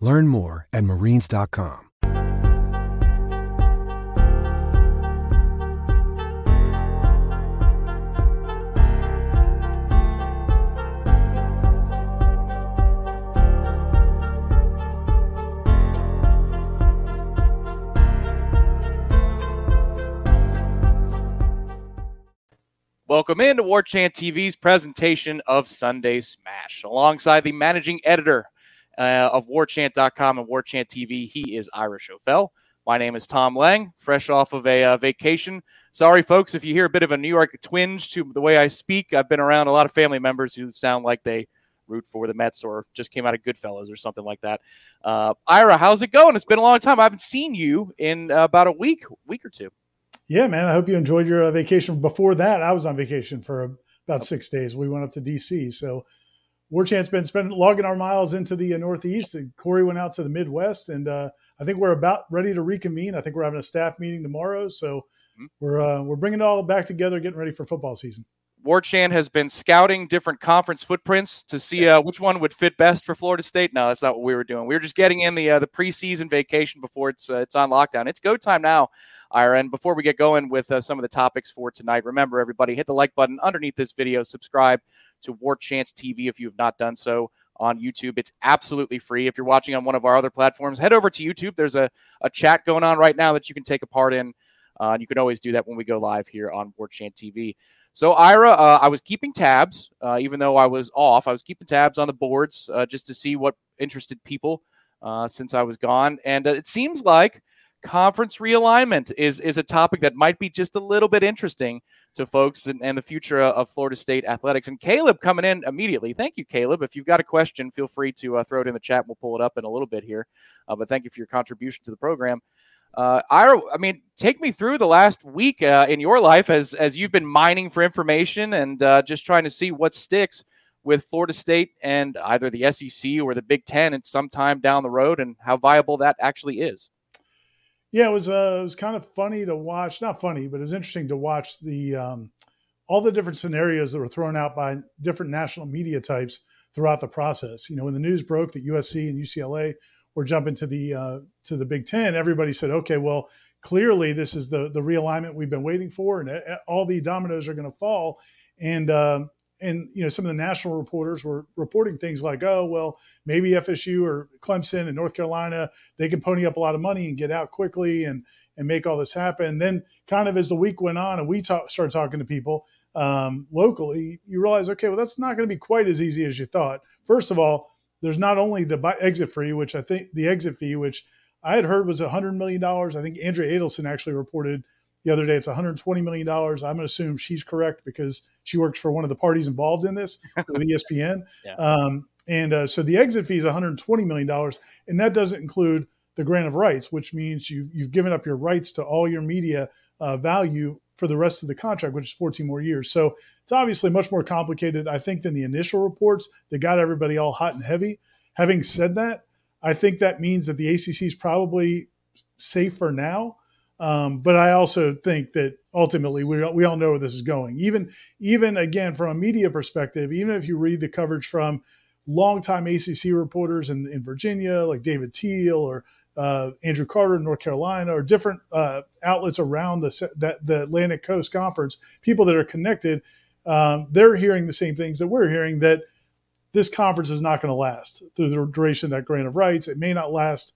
Learn more at marines.com. Welcome into War Chant TV's presentation of Sunday Smash. Alongside the managing editor uh, of warchant.com and warchant TV, he is Ira Schoffel. My name is Tom Lang, fresh off of a uh, vacation. Sorry, folks, if you hear a bit of a New York twinge to the way I speak. I've been around a lot of family members who sound like they root for the Mets or just came out of Goodfellas or something like that. Uh, Ira, how's it going? It's been a long time. I haven't seen you in uh, about a week, week or two. Yeah, man. I hope you enjoyed your uh, vacation. Before that, I was on vacation for about six days. We went up to DC. So War Chant's been spending logging our miles into the uh, Northeast. And Corey went out to the Midwest, and uh, I think we're about ready to reconvene. I think we're having a staff meeting tomorrow, so mm-hmm. we're uh, we're bringing it all back together, getting ready for football season. War Chant has been scouting different conference footprints to see uh, which one would fit best for Florida State. No, that's not what we were doing. We were just getting in the uh, the preseason vacation before it's uh, it's on lockdown. It's go time now, Ira. And before we get going with uh, some of the topics for tonight, remember everybody hit the like button underneath this video. Subscribe to War Chant TV if you have not done so on YouTube. It's absolutely free. If you're watching on one of our other platforms, head over to YouTube. There's a, a chat going on right now that you can take a part in. Uh, and you can always do that when we go live here on War Chant TV. So, Ira, uh, I was keeping tabs, uh, even though I was off. I was keeping tabs on the boards uh, just to see what interested people uh, since I was gone. And uh, it seems like conference realignment is is a topic that might be just a little bit interesting to folks and, and the future of Florida State athletics. And Caleb coming in immediately. Thank you, Caleb. If you've got a question, feel free to uh, throw it in the chat. We'll pull it up in a little bit here. but thank you for your contribution to the program. Uh, I mean, take me through the last week uh, in your life as as you've been mining for information and uh, just trying to see what sticks with Florida State and either the SEC or the Big Ten at some time down the road, and how viable that actually is. Yeah, it was uh, it was kind of funny to watch. Not funny, but it was interesting to watch the um, all the different scenarios that were thrown out by different national media types throughout the process. You know, when the news broke that USC and UCLA we're jumping to the uh, to the Big Ten, everybody said, okay, well, clearly this is the the realignment we've been waiting for, and uh, all the dominoes are going to fall. And um, and you know some of the national reporters were reporting things like, oh well, maybe FSU or Clemson and North Carolina they can pony up a lot of money and get out quickly and and make all this happen. And then kind of as the week went on and we talk, started talking to people um, locally, you realize, okay, well that's not going to be quite as easy as you thought. First of all, there's not only the exit fee, which I think the exit fee, which I had heard was $100 million. I think Andrea Adelson actually reported the other day it's $120 million. I'm going to assume she's correct because she works for one of the parties involved in this with ESPN. yeah. um, and uh, so the exit fee is $120 million, and that doesn't include the grant of rights, which means you, you've given up your rights to all your media uh, value for the rest of the contract, which is 14 more years. So it's obviously much more complicated, I think, than the initial reports that got everybody all hot and heavy. Having said that, I think that means that the ACC is probably safe for now. Um, but I also think that ultimately we, we all know where this is going. Even even again from a media perspective, even if you read the coverage from longtime ACC reporters in, in Virginia, like David Teel or uh, Andrew Carter in North Carolina, or different uh, outlets around the, that, the Atlantic Coast Conference, people that are connected, um, they're hearing the same things that we're hearing that this conference is not going to last through the duration of that grant of rights. It may not last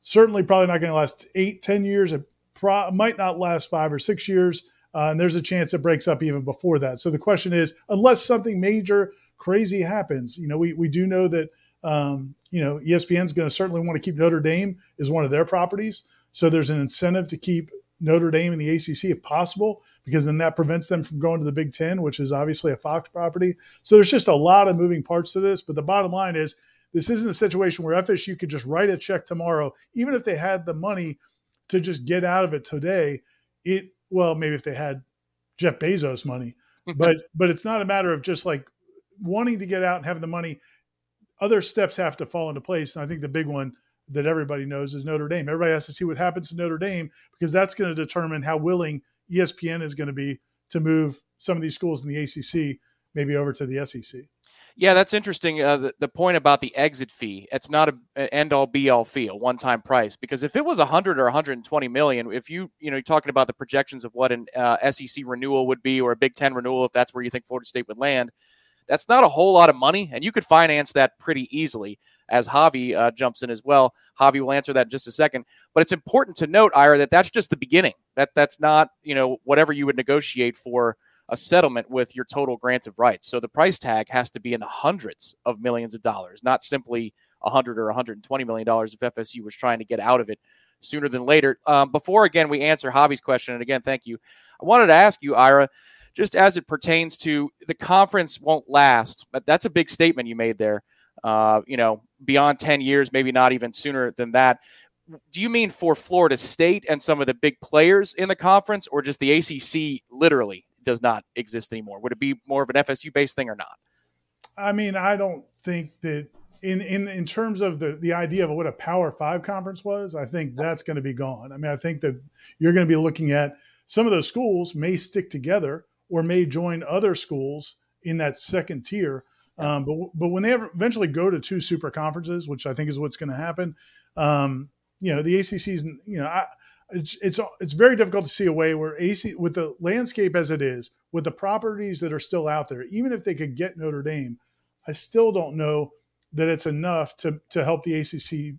certainly probably not going to last eight, ten years. It pro- might not last five or six years. Uh, and there's a chance it breaks up even before that. So the question is, unless something major crazy happens, you know, we, we do know that, um, you know, ESPN is going to certainly want to keep Notre Dame as one of their properties. So there's an incentive to keep Notre Dame in the ACC if possible, because then that prevents them from going to the Big Ten, which is obviously a Fox property. So there's just a lot of moving parts to this. But the bottom line is, this isn't a situation where FSU could just write a check tomorrow, even if they had the money to just get out of it today. It well, maybe if they had Jeff Bezos money, but but it's not a matter of just like wanting to get out and having the money. Other steps have to fall into place, and I think the big one that everybody knows is Notre Dame. Everybody has to see what happens to Notre Dame because that's going to determine how willing ESPN is going to be to move some of these schools in the ACC maybe over to the SEC. Yeah, that's interesting. Uh, the, the, point about the exit fee, it's not a, a end all be all fee, a one time price. Because if it was 100 or 120 million, if you, you know, you're talking about the projections of what an uh, SEC renewal would be or a Big Ten renewal, if that's where you think Florida State would land, that's not a whole lot of money. And you could finance that pretty easily as Javi uh, jumps in as well. Javi will answer that in just a second. But it's important to note, Ira, that that's just the beginning. That That's not, you know, whatever you would negotiate for a settlement with your total grant of rights. So the price tag has to be in the hundreds of millions of dollars, not simply 100 or 120 million dollars if FSU was trying to get out of it sooner than later. Um, before again we answer Javi's question, and again thank you. I wanted to ask you, Ira, just as it pertains to the conference won't last. But that's a big statement you made there. Uh, you know, beyond 10 years, maybe not even sooner than that. Do you mean for Florida State and some of the big players in the conference, or just the ACC literally does not exist anymore? Would it be more of an FSU based thing or not? I mean, I don't think that in in in terms of the the idea of what a Power Five conference was, I think that's going to be gone. I mean, I think that you're going to be looking at some of those schools may stick together or may join other schools in that second tier. Um, but but when they eventually go to two super conferences, which I think is what's going to happen, um, you know, the ACC's, you know, I, it's it's it's very difficult to see a way where AC with the landscape as it is, with the properties that are still out there, even if they could get Notre Dame, I still don't know that it's enough to to help the ACC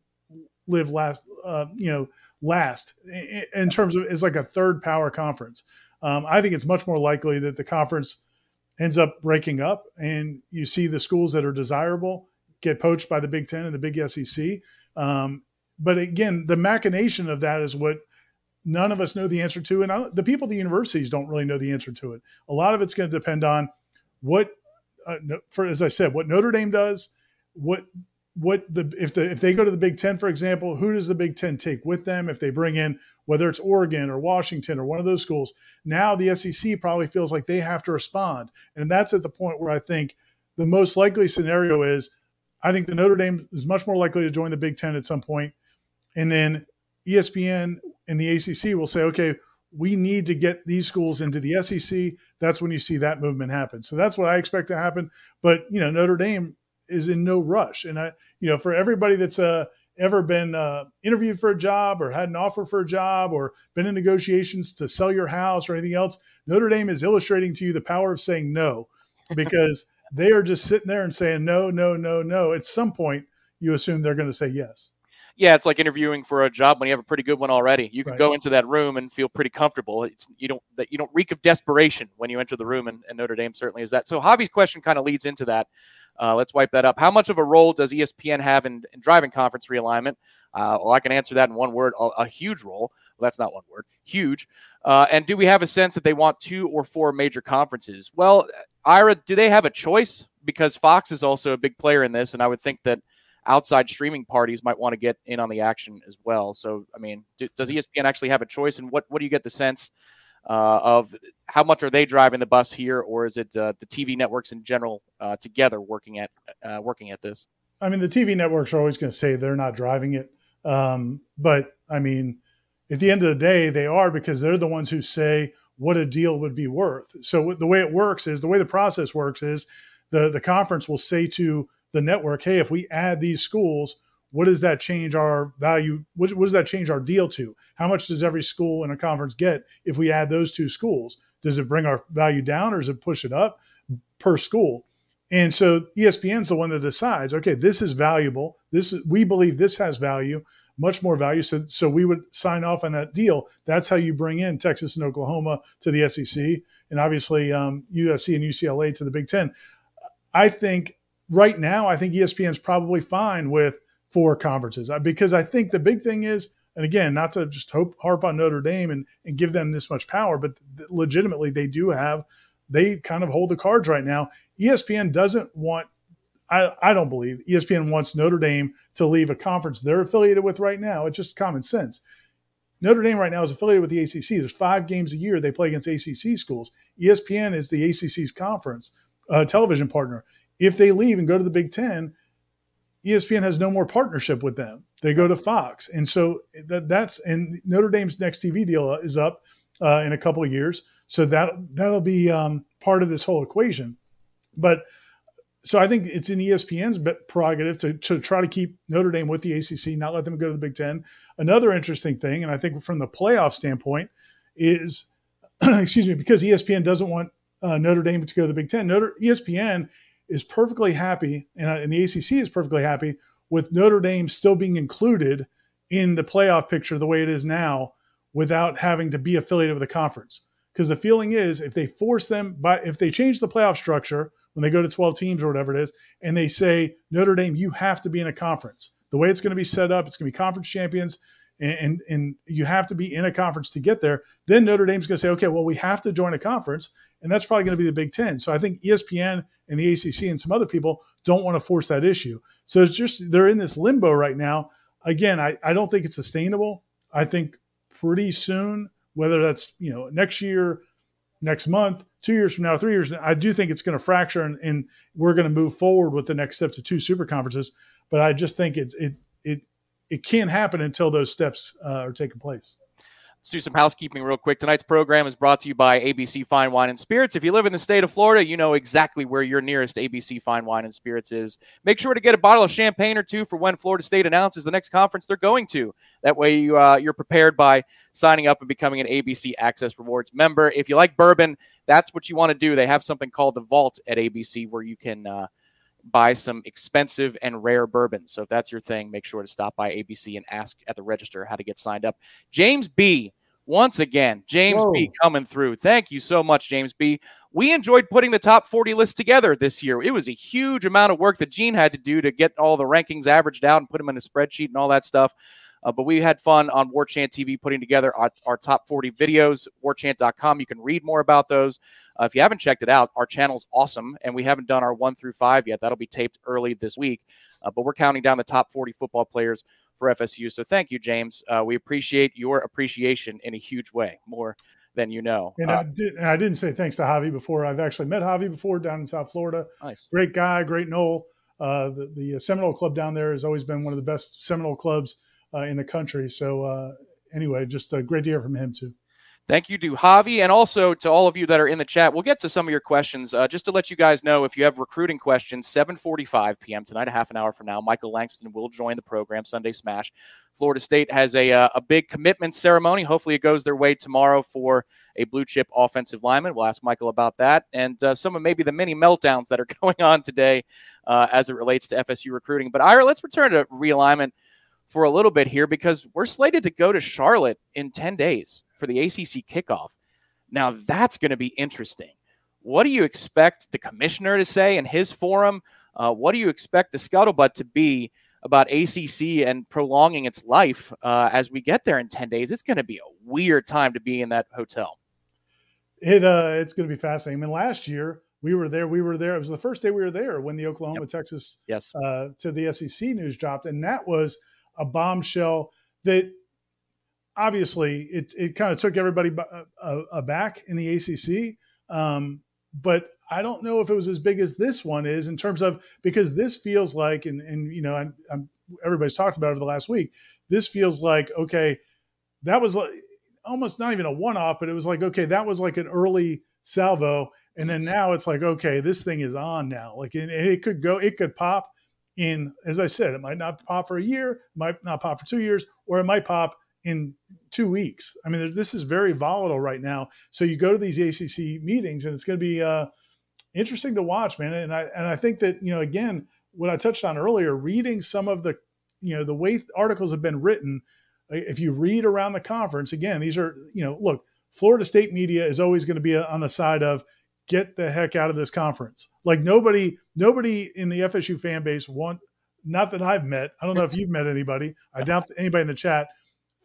live last, uh, you know, last in terms of as like a third power conference. Um, I think it's much more likely that the conference ends up breaking up, and you see the schools that are desirable get poached by the Big Ten and the Big SEC. Um, but again, the machination of that is what none of us know the answer to, and I, the people at the universities don't really know the answer to it. A lot of it's going to depend on what, uh, for as I said, what Notre Dame does, what what the if the if they go to the Big Ten, for example, who does the Big Ten take with them? If they bring in whether it's Oregon or Washington or one of those schools, now the SEC probably feels like they have to respond, and that's at the point where I think the most likely scenario is, I think the Notre Dame is much more likely to join the Big Ten at some point, and then ESPN and the ACC will say, okay, we need to get these schools into the SEC. That's when you see that movement happen. So that's what I expect to happen. But you know, Notre Dame is in no rush, and I, you know, for everybody that's uh, ever been uh, interviewed for a job or had an offer for a job or been in negotiations to sell your house or anything else, Notre Dame is illustrating to you the power of saying no, because they are just sitting there and saying no, no, no, no. At some point, you assume they're going to say yes yeah, it's like interviewing for a job when you have a pretty good one already. You can right. go into that room and feel pretty comfortable. It's you don't that you don't reek of desperation when you enter the room, and, and Notre Dame certainly is that. So Javi's question kind of leads into that. Uh, let's wipe that up. How much of a role does ESPN have in, in driving conference realignment? Uh, well, I can answer that in one word: a, a huge role. Well, that's not one word. Huge. Uh, and do we have a sense that they want two or four major conferences? Well, Ira, do they have a choice? Because Fox is also a big player in this, and I would think that outside streaming parties might want to get in on the action as well. So, I mean, do, does ESPN actually have a choice? And what, what do you get the sense uh, of how much are they driving the bus here, or is it uh, the TV networks in general uh, together working at uh, working at this? I mean, the TV networks are always going to say they're not driving it, um, but I mean, at the end of the day, they are because they're the ones who say what a deal would be worth. So the way it works is the way the process works is the the conference will say to the network, hey, if we add these schools, what does that change our value? What, what, does that change our deal to? How much does every school in a conference get if we add those two schools? Does it bring our value down or does it push it up per school? And so ESPN's the one that decides, okay, this is valuable. This we believe this has value. much more value. So, so we would sign off on that deal. That's how you bring in Texas and Oklahoma to the SEC, and obviously um, USC and UCLA to the Big Ten. I think right now, I think ESPN's probably fine with four conferences uh, because I think the big thing is, and again, not to just hope, harp on Notre Dame and, and give them this much power, but legitimately they do have, they kind of hold the cards right now. ESPN doesn't want I, I don't believe ESPN wants Notre Dame to leave a conference they're affiliated with right now. It's just common sense. Notre Dame right now is affiliated with the ACC. There's five games a year they play against ACC schools. ESPN is the ACC's conference uh, television partner. If they leave and go to the Big Ten, ESPN has no more partnership with them. They go to Fox, and so that, that's and Notre Dame's next TV deal is up uh, in a couple of years. So that that'll be um, part of this whole equation. But so I think it's in ESPN's prerogative to, to try to keep Notre Dame with the ACC, not let them go to the Big Ten. Another interesting thing, and I think from the playoff standpoint, is excuse me, because ESPN doesn't want uh, Notre Dame to go to the Big Ten. Notre ESPN is perfectly happy, and, uh, and the ACC is perfectly happy with Notre Dame still being included in the playoff picture the way it is now, without having to be affiliated with a conference. Because the feeling is, if they force them, by if they change the playoff structure when they go to 12 teams or whatever it is, and they say, Notre Dame, you have to be in a conference. The way it's going to be set up, it's going to be conference champions, and, and, and you have to be in a conference to get there. Then Notre Dame's going to say, okay, well, we have to join a conference, and that's probably going to be the Big Ten. So I think ESPN and the ACC and some other people don't want to force that issue. So it's just they're in this limbo right now. Again, I, I don't think it's sustainable. I think pretty soon, whether that's you know next year, next month, two years from now, three years, I do think it's going to fracture and, and we're going to move forward with the next steps of two super conferences. But I just think it's it it it can't happen until those steps uh, are taking place. Let's do some housekeeping real quick. Tonight's program is brought to you by ABC Fine Wine and Spirits. If you live in the state of Florida, you know exactly where your nearest ABC Fine Wine and Spirits is. Make sure to get a bottle of champagne or two for when Florida State announces the next conference they're going to. That way, you, uh, you're prepared by signing up and becoming an ABC Access Rewards member. If you like bourbon, that's what you want to do. They have something called the Vault at ABC where you can. Uh, buy some expensive and rare bourbons. So if that's your thing, make sure to stop by ABC and ask at the register how to get signed up. James B once again, James Whoa. B coming through. Thank you so much, James B. We enjoyed putting the top 40 list together this year. It was a huge amount of work that Gene had to do to get all the rankings averaged out and put them in a spreadsheet and all that stuff. Uh, but we had fun on Warchant TV putting together our, our top 40 videos, warchant.com. You can read more about those. Uh, if you haven't checked it out, our channel's awesome, and we haven't done our one through five yet. That'll be taped early this week. Uh, but we're counting down the top 40 football players for FSU. So thank you, James. Uh, we appreciate your appreciation in a huge way, more than you know. And uh, I, did, I didn't say thanks to Javi before. I've actually met Javi before down in South Florida. Nice. Great guy, great Nole. Uh, the, the Seminole Club down there has always been one of the best Seminole clubs in the country. So uh, anyway, just a great to hear from him too. Thank you to Javi and also to all of you that are in the chat. We'll get to some of your questions. Uh, just to let you guys know, if you have recruiting questions, 7:45 p.m. tonight, a half an hour from now, Michael Langston will join the program. Sunday Smash. Florida State has a uh, a big commitment ceremony. Hopefully, it goes their way tomorrow for a blue chip offensive lineman. We'll ask Michael about that and uh, some of maybe the mini meltdowns that are going on today uh, as it relates to FSU recruiting. But Ira, let's return to realignment for a little bit here because we're slated to go to Charlotte in 10 days for the ACC kickoff. Now, that's going to be interesting. What do you expect the commissioner to say in his forum? Uh, what do you expect the scuttlebutt to be about ACC and prolonging its life uh, as we get there in 10 days? It's going to be a weird time to be in that hotel. It uh, It's going to be fascinating. I mean, last year, we were there. We were there. It was the first day we were there when the Oklahoma yep. Texas yes uh, to the SEC news dropped, and that was a bombshell that obviously it, it kind of took everybody uh, uh, aback in the ACC. Um, but I don't know if it was as big as this one is in terms of because this feels like, and, and you know, I'm, I'm, everybody's talked about it over the last week. This feels like, okay, that was like almost not even a one off, but it was like, okay, that was like an early salvo. And then now it's like, okay, this thing is on now. Like it, it could go, it could pop in, as I said, it might not pop for a year, might not pop for two years, or it might pop in two weeks. I mean, this is very volatile right now. So you go to these ACC meetings, and it's going to be uh, interesting to watch, man. And I and I think that you know, again, what I touched on earlier, reading some of the you know the way articles have been written. If you read around the conference, again, these are you know look, Florida State media is always going to be on the side of get the heck out of this conference. Like nobody, nobody in the FSU fan base want. Not that I've met. I don't know if you've met anybody. I doubt anybody in the chat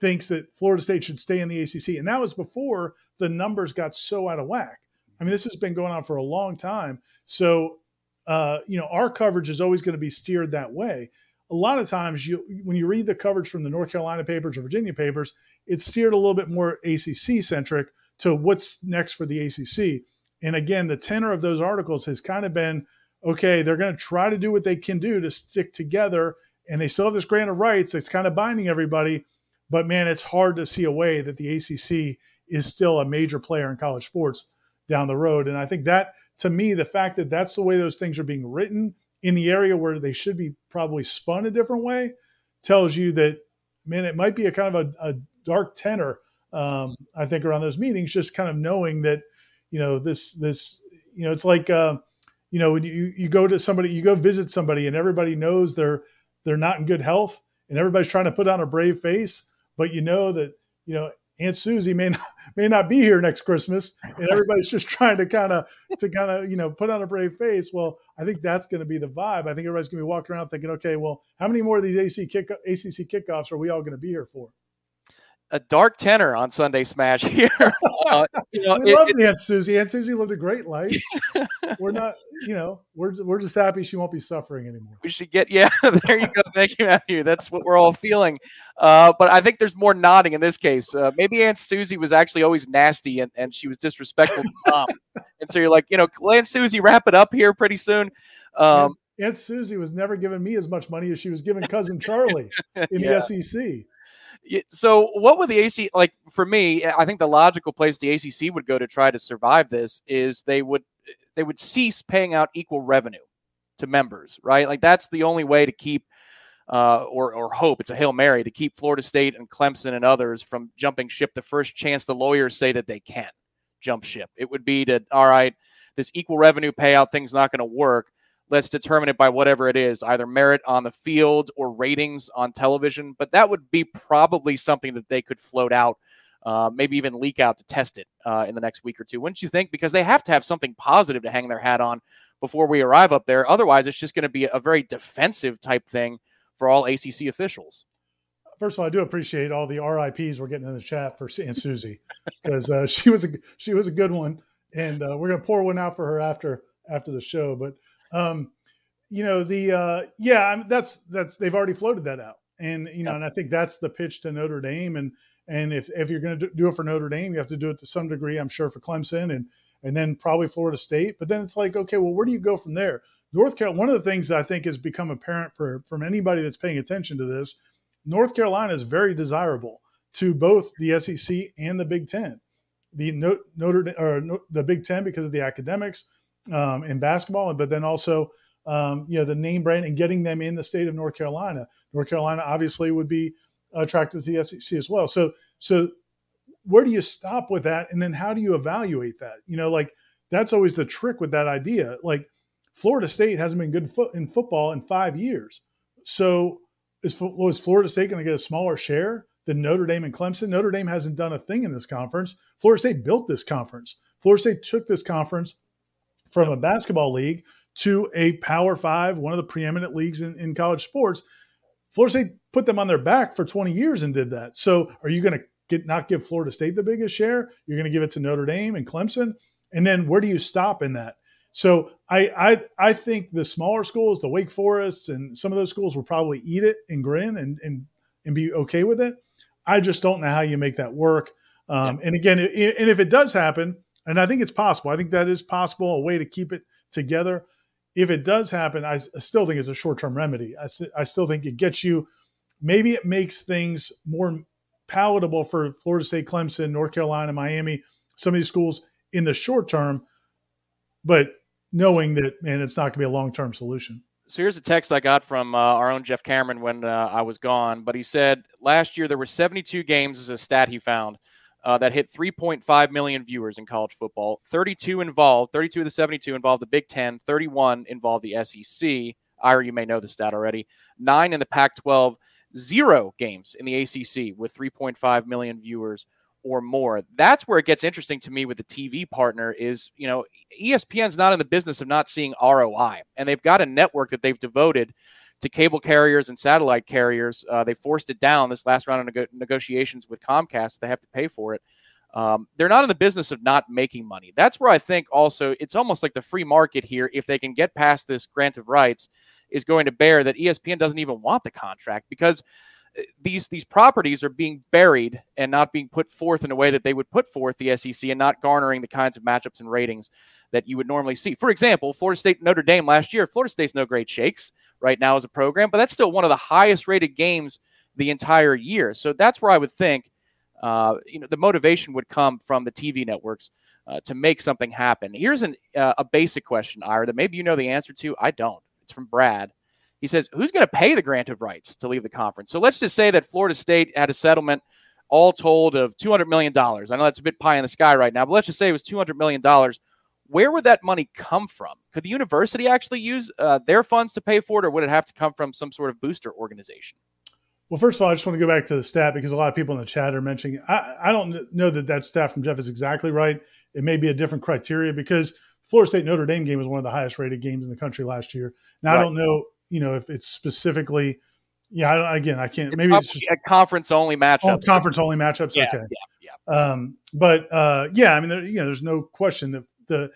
thinks that Florida State should stay in the ACC, and that was before the numbers got so out of whack. I mean, this has been going on for a long time. So, uh, you know, our coverage is always going to be steered that way. A lot of times, you when you read the coverage from the North Carolina papers or Virginia papers, it's steered a little bit more ACC centric to what's next for the ACC. And again, the tenor of those articles has kind of been okay, they're going to try to do what they can do to stick together. And they still have this grant of rights that's kind of binding everybody. But man, it's hard to see a way that the ACC is still a major player in college sports down the road. And I think that, to me, the fact that that's the way those things are being written in the area where they should be probably spun a different way tells you that, man, it might be a kind of a, a dark tenor, um, I think, around those meetings, just kind of knowing that, you know, this, this, you know, it's like, uh, you know, when you, you go to somebody, you go visit somebody and everybody knows they're, they're not in good health and everybody's trying to put on a brave face, but you know that, you know, Aunt Susie may not may not be here next Christmas, and everybody's just trying to kind of to kind of you know put on a brave face. Well, I think that's going to be the vibe. I think everybody's going to be walking around thinking, okay, well, how many more of these AC kick ACC kickoffs are we all going to be here for? A dark tenor on Sunday Smash here. uh, you know, we it, love it, Aunt Susie. Aunt Susie lived a great life. we're not, you know, we're we're just happy she won't be suffering anymore. We should get, yeah. there you go. Thank you, Matthew. That's what we're all feeling. Uh, but I think there's more nodding in this case. Uh, maybe Aunt Susie was actually always nasty and, and she was disrespectful to mom. and so you're like, you know, Aunt Susie, wrap it up here pretty soon. Um, Aunt, Aunt Susie was never giving me as much money as she was giving cousin Charlie in yeah. the SEC. So, what would the AC like for me? I think the logical place the ACC would go to try to survive this is they would they would cease paying out equal revenue to members, right? Like that's the only way to keep uh, or or hope it's a hail mary to keep Florida State and Clemson and others from jumping ship the first chance the lawyers say that they can jump ship. It would be to all right, this equal revenue payout thing's not going to work let's determine it by whatever it is, either merit on the field or ratings on television. But that would be probably something that they could float out, uh, maybe even leak out to test it uh, in the next week or two. Wouldn't you think? Because they have to have something positive to hang their hat on before we arrive up there. Otherwise, it's just going to be a very defensive type thing for all ACC officials. First of all, I do appreciate all the RIPS we're getting in the chat for Aunt Susie because uh, she was a she was a good one, and uh, we're going to pour one out for her after after the show. But um, you know the uh, yeah, I mean, that's that's they've already floated that out, and you know, and I think that's the pitch to Notre Dame, and and if if you're going to do it for Notre Dame, you have to do it to some degree, I'm sure, for Clemson, and and then probably Florida State. But then it's like, okay, well, where do you go from there? North Carolina. One of the things that I think has become apparent for from anybody that's paying attention to this, North Carolina is very desirable to both the SEC and the Big Ten. The Notre or the Big Ten because of the academics um, in basketball, but then also um, you know the name brand and getting them in the state of North Carolina. North Carolina obviously would be attracted to the SEC as well. So so where do you stop with that, and then how do you evaluate that? You know, like that's always the trick with that idea. Like Florida State hasn't been good in football in five years, so is, was Florida State going to get a smaller share than Notre Dame and Clemson? Notre Dame hasn't done a thing in this conference. Florida State built this conference. Florida State took this conference from a basketball league to a Power Five, one of the preeminent leagues in, in college sports. Florida State put them on their back for 20 years and did that. So are you going to get not give Florida State the biggest share? You're going to give it to Notre Dame and Clemson, and then where do you stop in that? So I I I think the smaller schools, the Wake Forests, and some of those schools will probably eat it and grin and and and be okay with it. I just don't know how you make that work. Um, yeah. And again, and if it does happen, and I think it's possible. I think that is possible, a way to keep it together. If it does happen, I still think it's a short term remedy. I, I still think it gets you, maybe it makes things more palatable for Florida State, Clemson, North Carolina, Miami, some of these schools in the short term, but knowing that, man, it's not going to be a long term solution. So here's a text I got from uh, our own Jeff Cameron when uh, I was gone. But he said last year there were 72 games as a stat he found uh, that hit 3.5 million viewers in college football. 32 involved, 32 of the 72 involved the Big Ten, 31 involved the SEC. Ira, you may know the stat already. Nine in the Pac 12, zero games in the ACC with 3.5 million viewers or more. That's where it gets interesting to me with the TV partner is, you know, ESPN's not in the business of not seeing ROI. And they've got a network that they've devoted to cable carriers and satellite carriers. Uh, they forced it down this last round of neg- negotiations with Comcast. They have to pay for it. Um, they're not in the business of not making money. That's where I think also it's almost like the free market here. If they can get past this grant of rights, is going to bear that ESPN doesn't even want the contract because these these properties are being buried and not being put forth in a way that they would put forth the SEC and not garnering the kinds of matchups and ratings that you would normally see. For example, Florida State Notre Dame last year. Florida State's no great shakes right now as a program, but that's still one of the highest rated games the entire year. So that's where I would think, uh, you know, the motivation would come from the TV networks uh, to make something happen. Here's an, uh, a basic question, Ira, that maybe you know the answer to. I don't. It's from Brad. He says, Who's going to pay the grant of rights to leave the conference? So let's just say that Florida State had a settlement all told of $200 million. I know that's a bit pie in the sky right now, but let's just say it was $200 million. Where would that money come from? Could the university actually use uh, their funds to pay for it, or would it have to come from some sort of booster organization? Well, first of all, I just want to go back to the stat because a lot of people in the chat are mentioning. I, I don't know that that stat from Jeff is exactly right. It may be a different criteria because Florida State Notre Dame game was one of the highest rated games in the country last year. Now right. I don't know you know, if it's specifically, yeah, I, again, I can't. It's maybe it's just a conference only matchup. Oh, conference only matchups. Yeah, okay. Yeah, yeah. Um, but uh, yeah, I mean, there, you know, there's no question that the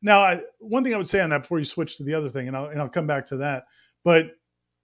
now I, one thing I would say on that before you switch to the other thing, and I'll and I'll come back to that, but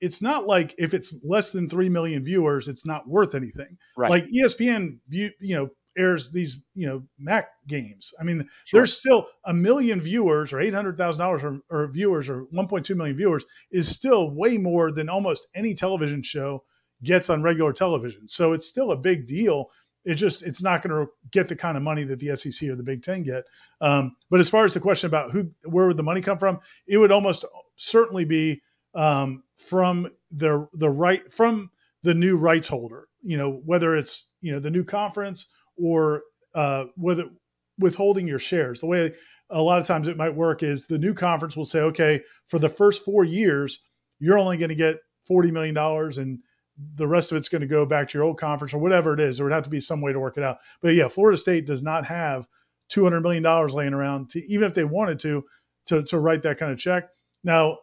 it's not like if it's less than three million viewers, it's not worth anything. Right. Like ESPN, view, you know, airs these you know MAC games. I mean, sure. there's still a million viewers or eight hundred thousand dollars or viewers or one point two million viewers is still way more than almost any television show gets on regular television. So it's still a big deal. It just it's not going to get the kind of money that the SEC or the Big Ten get. Um, but as far as the question about who where would the money come from, it would almost certainly be um, from the the right from the new rights holder. You know whether it's you know the new conference or uh, with withholding your shares. The way a lot of times it might work is the new conference will say, okay, for the first four years, you're only going to get $40 million and the rest of it's going to go back to your old conference or whatever it is. There would have to be some way to work it out. But yeah, Florida State does not have $200 million laying around to, even if they wanted to, to, to write that kind of check. Now,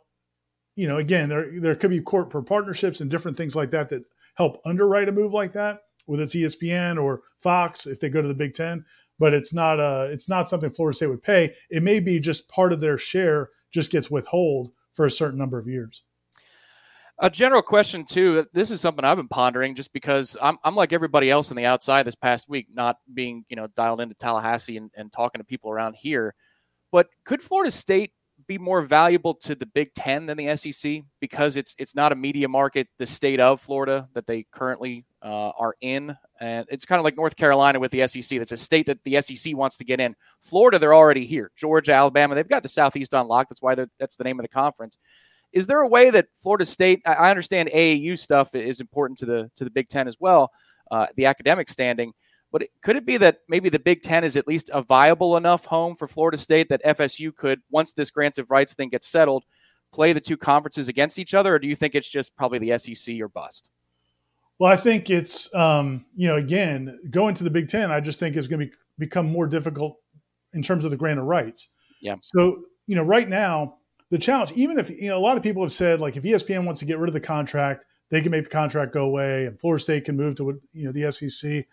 you know, again, there, there could be corporate partnerships and different things like that that help underwrite a move like that whether it's ESPN or Fox if they go to the Big Ten. But it's not uh it's not something Florida State would pay. It may be just part of their share just gets withheld for a certain number of years. A general question too. This is something I've been pondering, just because I'm, I'm like everybody else on the outside this past week, not being you know dialed into Tallahassee and, and talking to people around here. But could Florida State be more valuable to the Big Ten than the SEC because it's it's not a media market, the state of Florida that they currently uh, are in, and it's kind of like North Carolina with the SEC. That's a state that the SEC wants to get in. Florida, they're already here. Georgia, Alabama, they've got the Southeast on lock. That's why that's the name of the conference. Is there a way that Florida State? I understand AAU stuff is important to the to the Big Ten as well, uh, the academic standing. But could it be that maybe the Big Ten is at least a viable enough home for Florida State that FSU could, once this grant of rights thing gets settled, play the two conferences against each other? Or do you think it's just probably the SEC or bust? Well, I think it's, um, you know, again, going to the Big Ten, I just think is going to be, become more difficult in terms of the grant of rights. Yeah. So, you know, right now, the challenge, even if, you know, a lot of people have said, like, if ESPN wants to get rid of the contract, they can make the contract go away and Florida State can move to, you know, the SEC.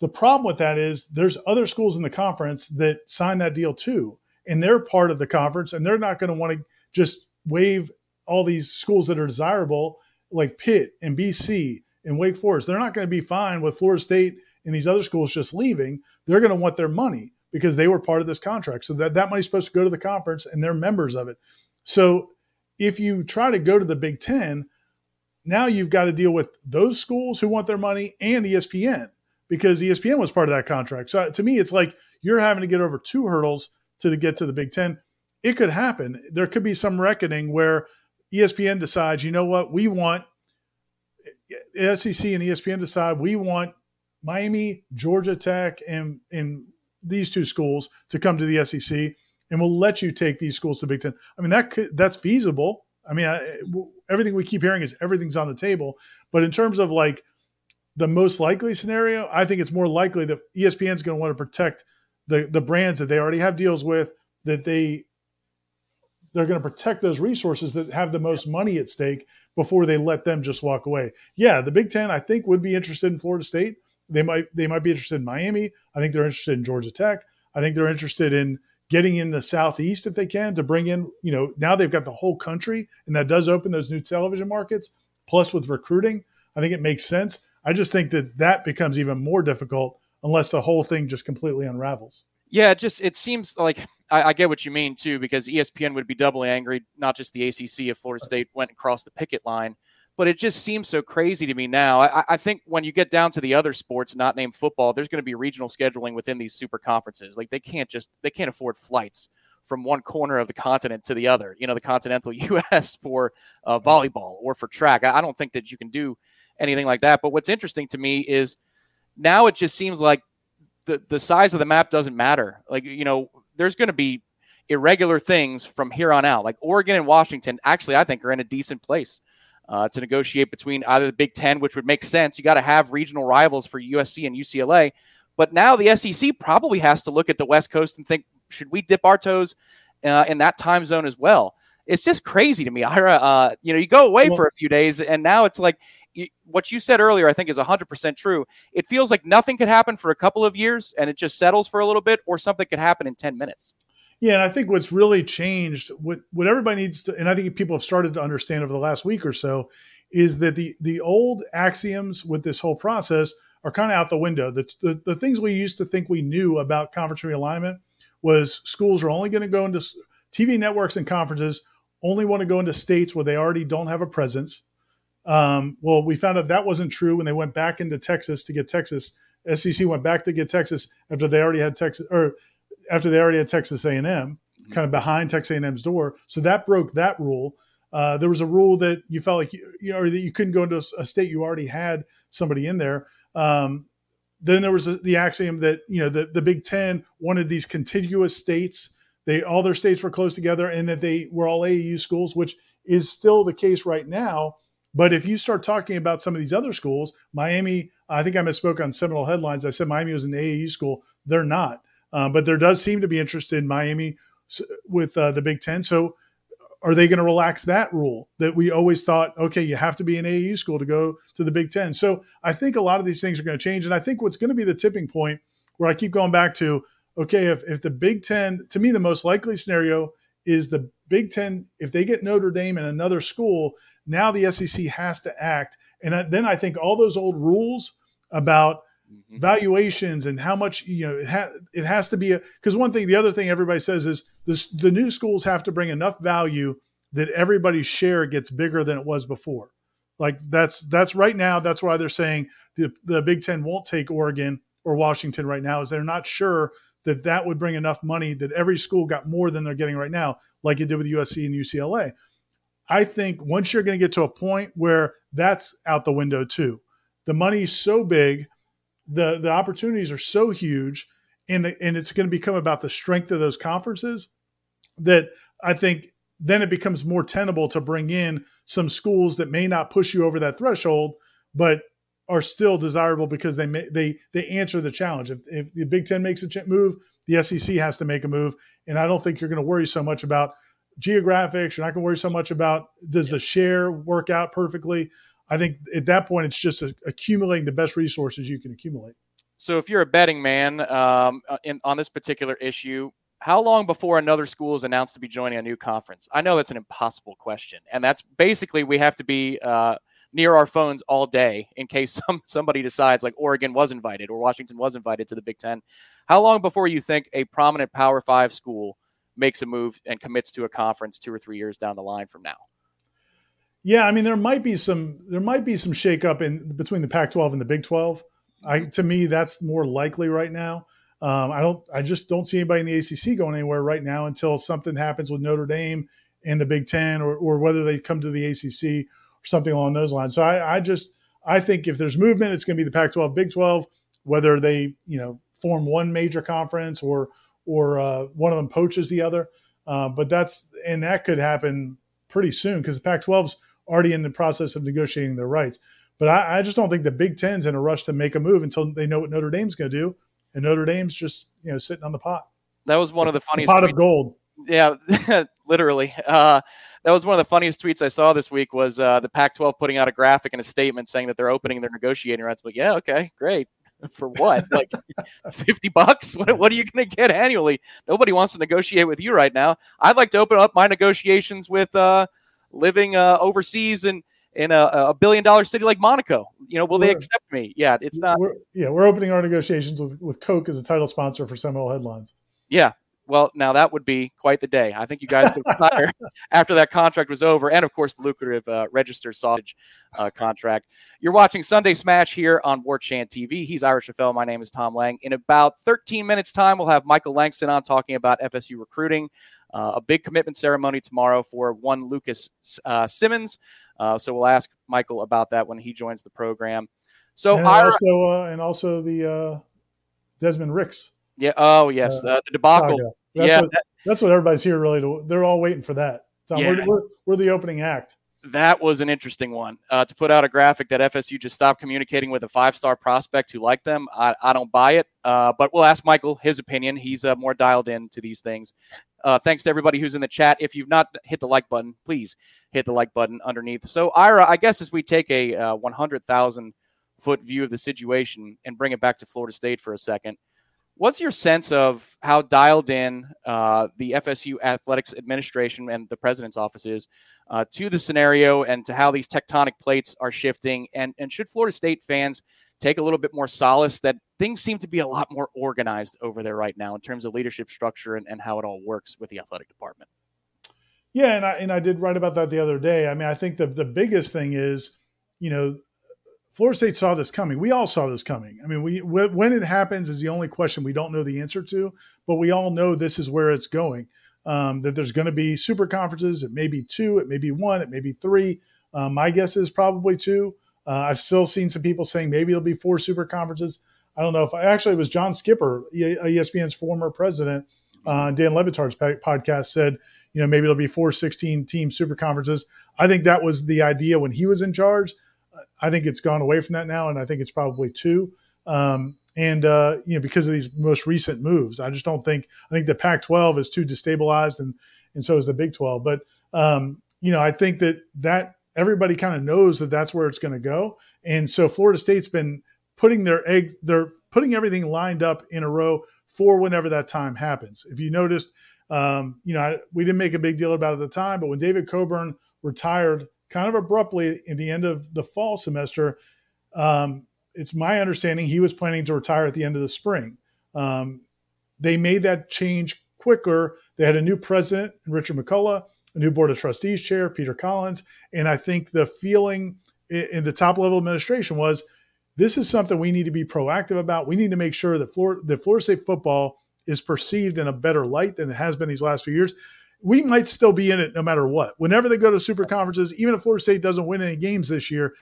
The problem with that is there's other schools in the conference that sign that deal too, and they're part of the conference, and they're not going to want to just waive all these schools that are desirable, like Pitt and BC and Wake Forest. They're not going to be fine with Florida State and these other schools just leaving. They're going to want their money because they were part of this contract. So that, that money's supposed to go to the conference and they're members of it. So if you try to go to the Big Ten, now you've got to deal with those schools who want their money and ESPN because ESPN was part of that contract. So to me, it's like you're having to get over two hurdles to get to the Big Ten. It could happen. There could be some reckoning where ESPN decides, you know what, we want SEC and ESPN decide we want Miami, Georgia Tech, and and these two schools to come to the SEC, and we'll let you take these schools to Big Ten. I mean that could, that's feasible. I mean, I, everything we keep hearing is everything's on the table. But in terms of like the most likely scenario, I think it's more likely that ESPN is going to want to protect the the brands that they already have deals with, that they they're going to protect those resources that have the most money at stake before they let them just walk away. Yeah, the Big Ten, I think, would be interested in Florida State. They might they might be interested in Miami. I think they're interested in Georgia Tech. I think they're interested in getting in the southeast if they can to bring in. You know, now they've got the whole country, and that does open those new television markets. Plus, with recruiting, I think it makes sense. I just think that that becomes even more difficult unless the whole thing just completely unravels. Yeah, it just it seems like I, I, get what you mean too, because ESPN would be doubly angry, not just the ACC if Florida State went across the picket line. But it just seems so crazy to me now. I, I think when you get down to the other sports, not named football, there's going to be regional scheduling within these super conferences. Like they can't just they can't afford flights from one corner of the continent to the other. You know, the continental U.S. for uh, volleyball or for track. I, I don't think that you can do anything like that. But what's interesting to me is now it just seems like the the size of the map doesn't matter. Like you know, there's going to be irregular things from here on out. Like Oregon and Washington, actually, I think are in a decent place uh, to negotiate between either the Big Ten, which would make sense. You got to have regional rivals for USC and UCLA. But now the SEC probably has to look at the West Coast and think, should we dip our toes uh, in that time zone as well? It's just crazy to me, Ira. Uh, you know, you go away well, for a few days, and now it's like what you said earlier, I think, is 100% true. It feels like nothing could happen for a couple of years and it just settles for a little bit, or something could happen in 10 minutes. Yeah, and I think what's really changed, what what everybody needs to, and I think people have started to understand over the last week or so, is that the the old axioms with this whole process are kind of out the window. The, the the things we used to think we knew about conference realignment was schools are only going to go into TV networks and conferences only want to go into states where they already don't have a presence. Um, well, we found out that wasn't true when they went back into Texas to get Texas. SEC went back to get Texas after they already had Texas, or after they already had Texas A&M, mm-hmm. kind of behind Texas A&M's door. So that broke that rule. Uh, there was a rule that you felt like you, you know, or that you couldn't go into a, state you already had somebody in there. Um, then there was a, the axiom that you know the, the Big Ten wanted these contiguous states. They all their states were close together, and that they were all AAU schools, which is still the case right now. But if you start talking about some of these other schools, Miami, I think I misspoke on Seminole headlines. I said Miami was an AAU school. They're not. Uh, but there does seem to be interest in Miami with uh, the Big Ten. So are they going to relax that rule that we always thought, okay, you have to be an AAU school to go to the Big Ten? So I think a lot of these things are going to change. And I think what's going to be the tipping point where I keep going back to, okay, if, if the Big Ten, to me, the most likely scenario is the Big Ten, if they get Notre Dame and another school, now the SEC has to act. And then I think all those old rules about mm-hmm. valuations and how much you know it, ha- it has to be because one thing the other thing everybody says is this the new schools have to bring enough value that everybody's share gets bigger than it was before like that's that's right now that's why they're saying the the Big 10 won't take Oregon or Washington right now is they're not sure that that would bring enough money that every school got more than they're getting right now like it did with USC and UCLA I think once you're going to get to a point where that's out the window too, the money's so big, the the opportunities are so huge, and the, and it's going to become about the strength of those conferences that I think then it becomes more tenable to bring in some schools that may not push you over that threshold, but are still desirable because they may, they they answer the challenge. If, if the Big Ten makes a move, the SEC has to make a move, and I don't think you're going to worry so much about geographics. You're not going to worry so much about does the share work out perfectly. I think at that point, it's just accumulating the best resources you can accumulate. So, if you're a betting man um, uh, in, on this particular issue, how long before another school is announced to be joining a new conference? I know that's an impossible question, and that's basically we have to be uh, near our phones all day in case some somebody decides like Oregon was invited or Washington was invited to the Big Ten. How long before you think a prominent Power Five school makes a move and commits to a conference two or three years down the line from now. Yeah, I mean there might be some there might be some shakeup in between the Pac-12 and the Big 12. I to me that's more likely right now. Um, I don't I just don't see anybody in the ACC going anywhere right now until something happens with Notre Dame and the Big Ten or or whether they come to the ACC or something along those lines. So I, I just I think if there's movement, it's going to be the Pac-12, Big 12. Whether they you know form one major conference or or uh, one of them poaches the other. Uh, but that's and that could happen pretty soon because the Pac-12's already in the process of negotiating their rights. But I, I, just don't think the Big Ten's in a rush to make a move until they know what Notre Dame's going to do, and Notre Dame's just you know sitting on the pot. That was one of the funniest the pot tweets. of gold. Yeah, literally. Uh, that was one of the funniest tweets I saw this week. Was uh, the Pac-12 putting out a graphic and a statement saying that they're opening their negotiating rights? But yeah, okay, great. For what? Like fifty bucks? What, what are you going to get annually? Nobody wants to negotiate with you right now. I'd like to open up my negotiations with uh, living uh, overseas and in a, a, billion dollar city like Monaco. You know, will we're, they accept me? Yeah, it's not. We're, yeah, we're opening our negotiations with, with Coke as a title sponsor for Seminole Headlines. Yeah. Well, now that would be quite the day. I think you guys could retire after that contract was over, and of course the lucrative uh, registered sausage uh, contract. You're watching Sunday Smash here on War Chant TV. He's Ira Schoffel. My name is Tom Lang. In about 13 minutes' time, we'll have Michael Langston on talking about FSU recruiting. Uh, a big commitment ceremony tomorrow for one Lucas uh, Simmons. Uh, so we'll ask Michael about that when he joins the program. So and Ira, also uh, and also the uh, Desmond Ricks. Yeah. Oh yes, uh, the debacle. That's yeah, what, that's what everybody's here really. To, they're all waiting for that. Tom, yeah. we're, we're, we're the opening act that was an interesting one uh, to put out a graphic that FSU just stopped communicating with a five star prospect who liked them. I, I don't buy it, uh, but we'll ask Michael his opinion. He's uh, more dialed in to these things. Uh, thanks to everybody who's in the chat. If you've not hit the like button, please hit the like button underneath. So, Ira, I guess as we take a uh, 100,000 foot view of the situation and bring it back to Florida State for a second, What's your sense of how dialed in uh, the FSU athletics administration and the president's office is uh, to the scenario and to how these tectonic plates are shifting? And, and should Florida State fans take a little bit more solace that things seem to be a lot more organized over there right now in terms of leadership structure and, and how it all works with the athletic department? Yeah, and I, and I did write about that the other day. I mean, I think the, the biggest thing is, you know, Florida State saw this coming. We all saw this coming. I mean, we when it happens is the only question we don't know the answer to, but we all know this is where it's going. Um, that there's going to be super conferences. It may be two, it may be one, it may be three. Um, my guess is probably two. Uh, I've still seen some people saying maybe it'll be four super conferences. I don't know if I, actually it was John Skipper, ESPN's former president, uh, Dan Le Batard's podcast said, you know, maybe it'll be four 16 team super conferences. I think that was the idea when he was in charge. I think it's gone away from that now, and I think it's probably two. Um, and uh, you know, because of these most recent moves, I just don't think I think the Pac-12 is too destabilized, and and so is the Big 12. But um, you know, I think that that everybody kind of knows that that's where it's going to go, and so Florida State's been putting their egg, they're putting everything lined up in a row for whenever that time happens. If you noticed, um, you know, I, we didn't make a big deal about it at the time, but when David Coburn retired kind of abruptly in the end of the fall semester. Um, it's my understanding he was planning to retire at the end of the spring. Um, they made that change quicker. They had a new president, Richard McCullough, a new board of trustees chair, Peter Collins, and I think the feeling in the top level administration was this is something we need to be proactive about. We need to make sure that Florida, that Florida State football is perceived in a better light than it has been these last few years we might still be in it no matter what. Whenever they go to super conferences, even if Florida State doesn't win any games this year,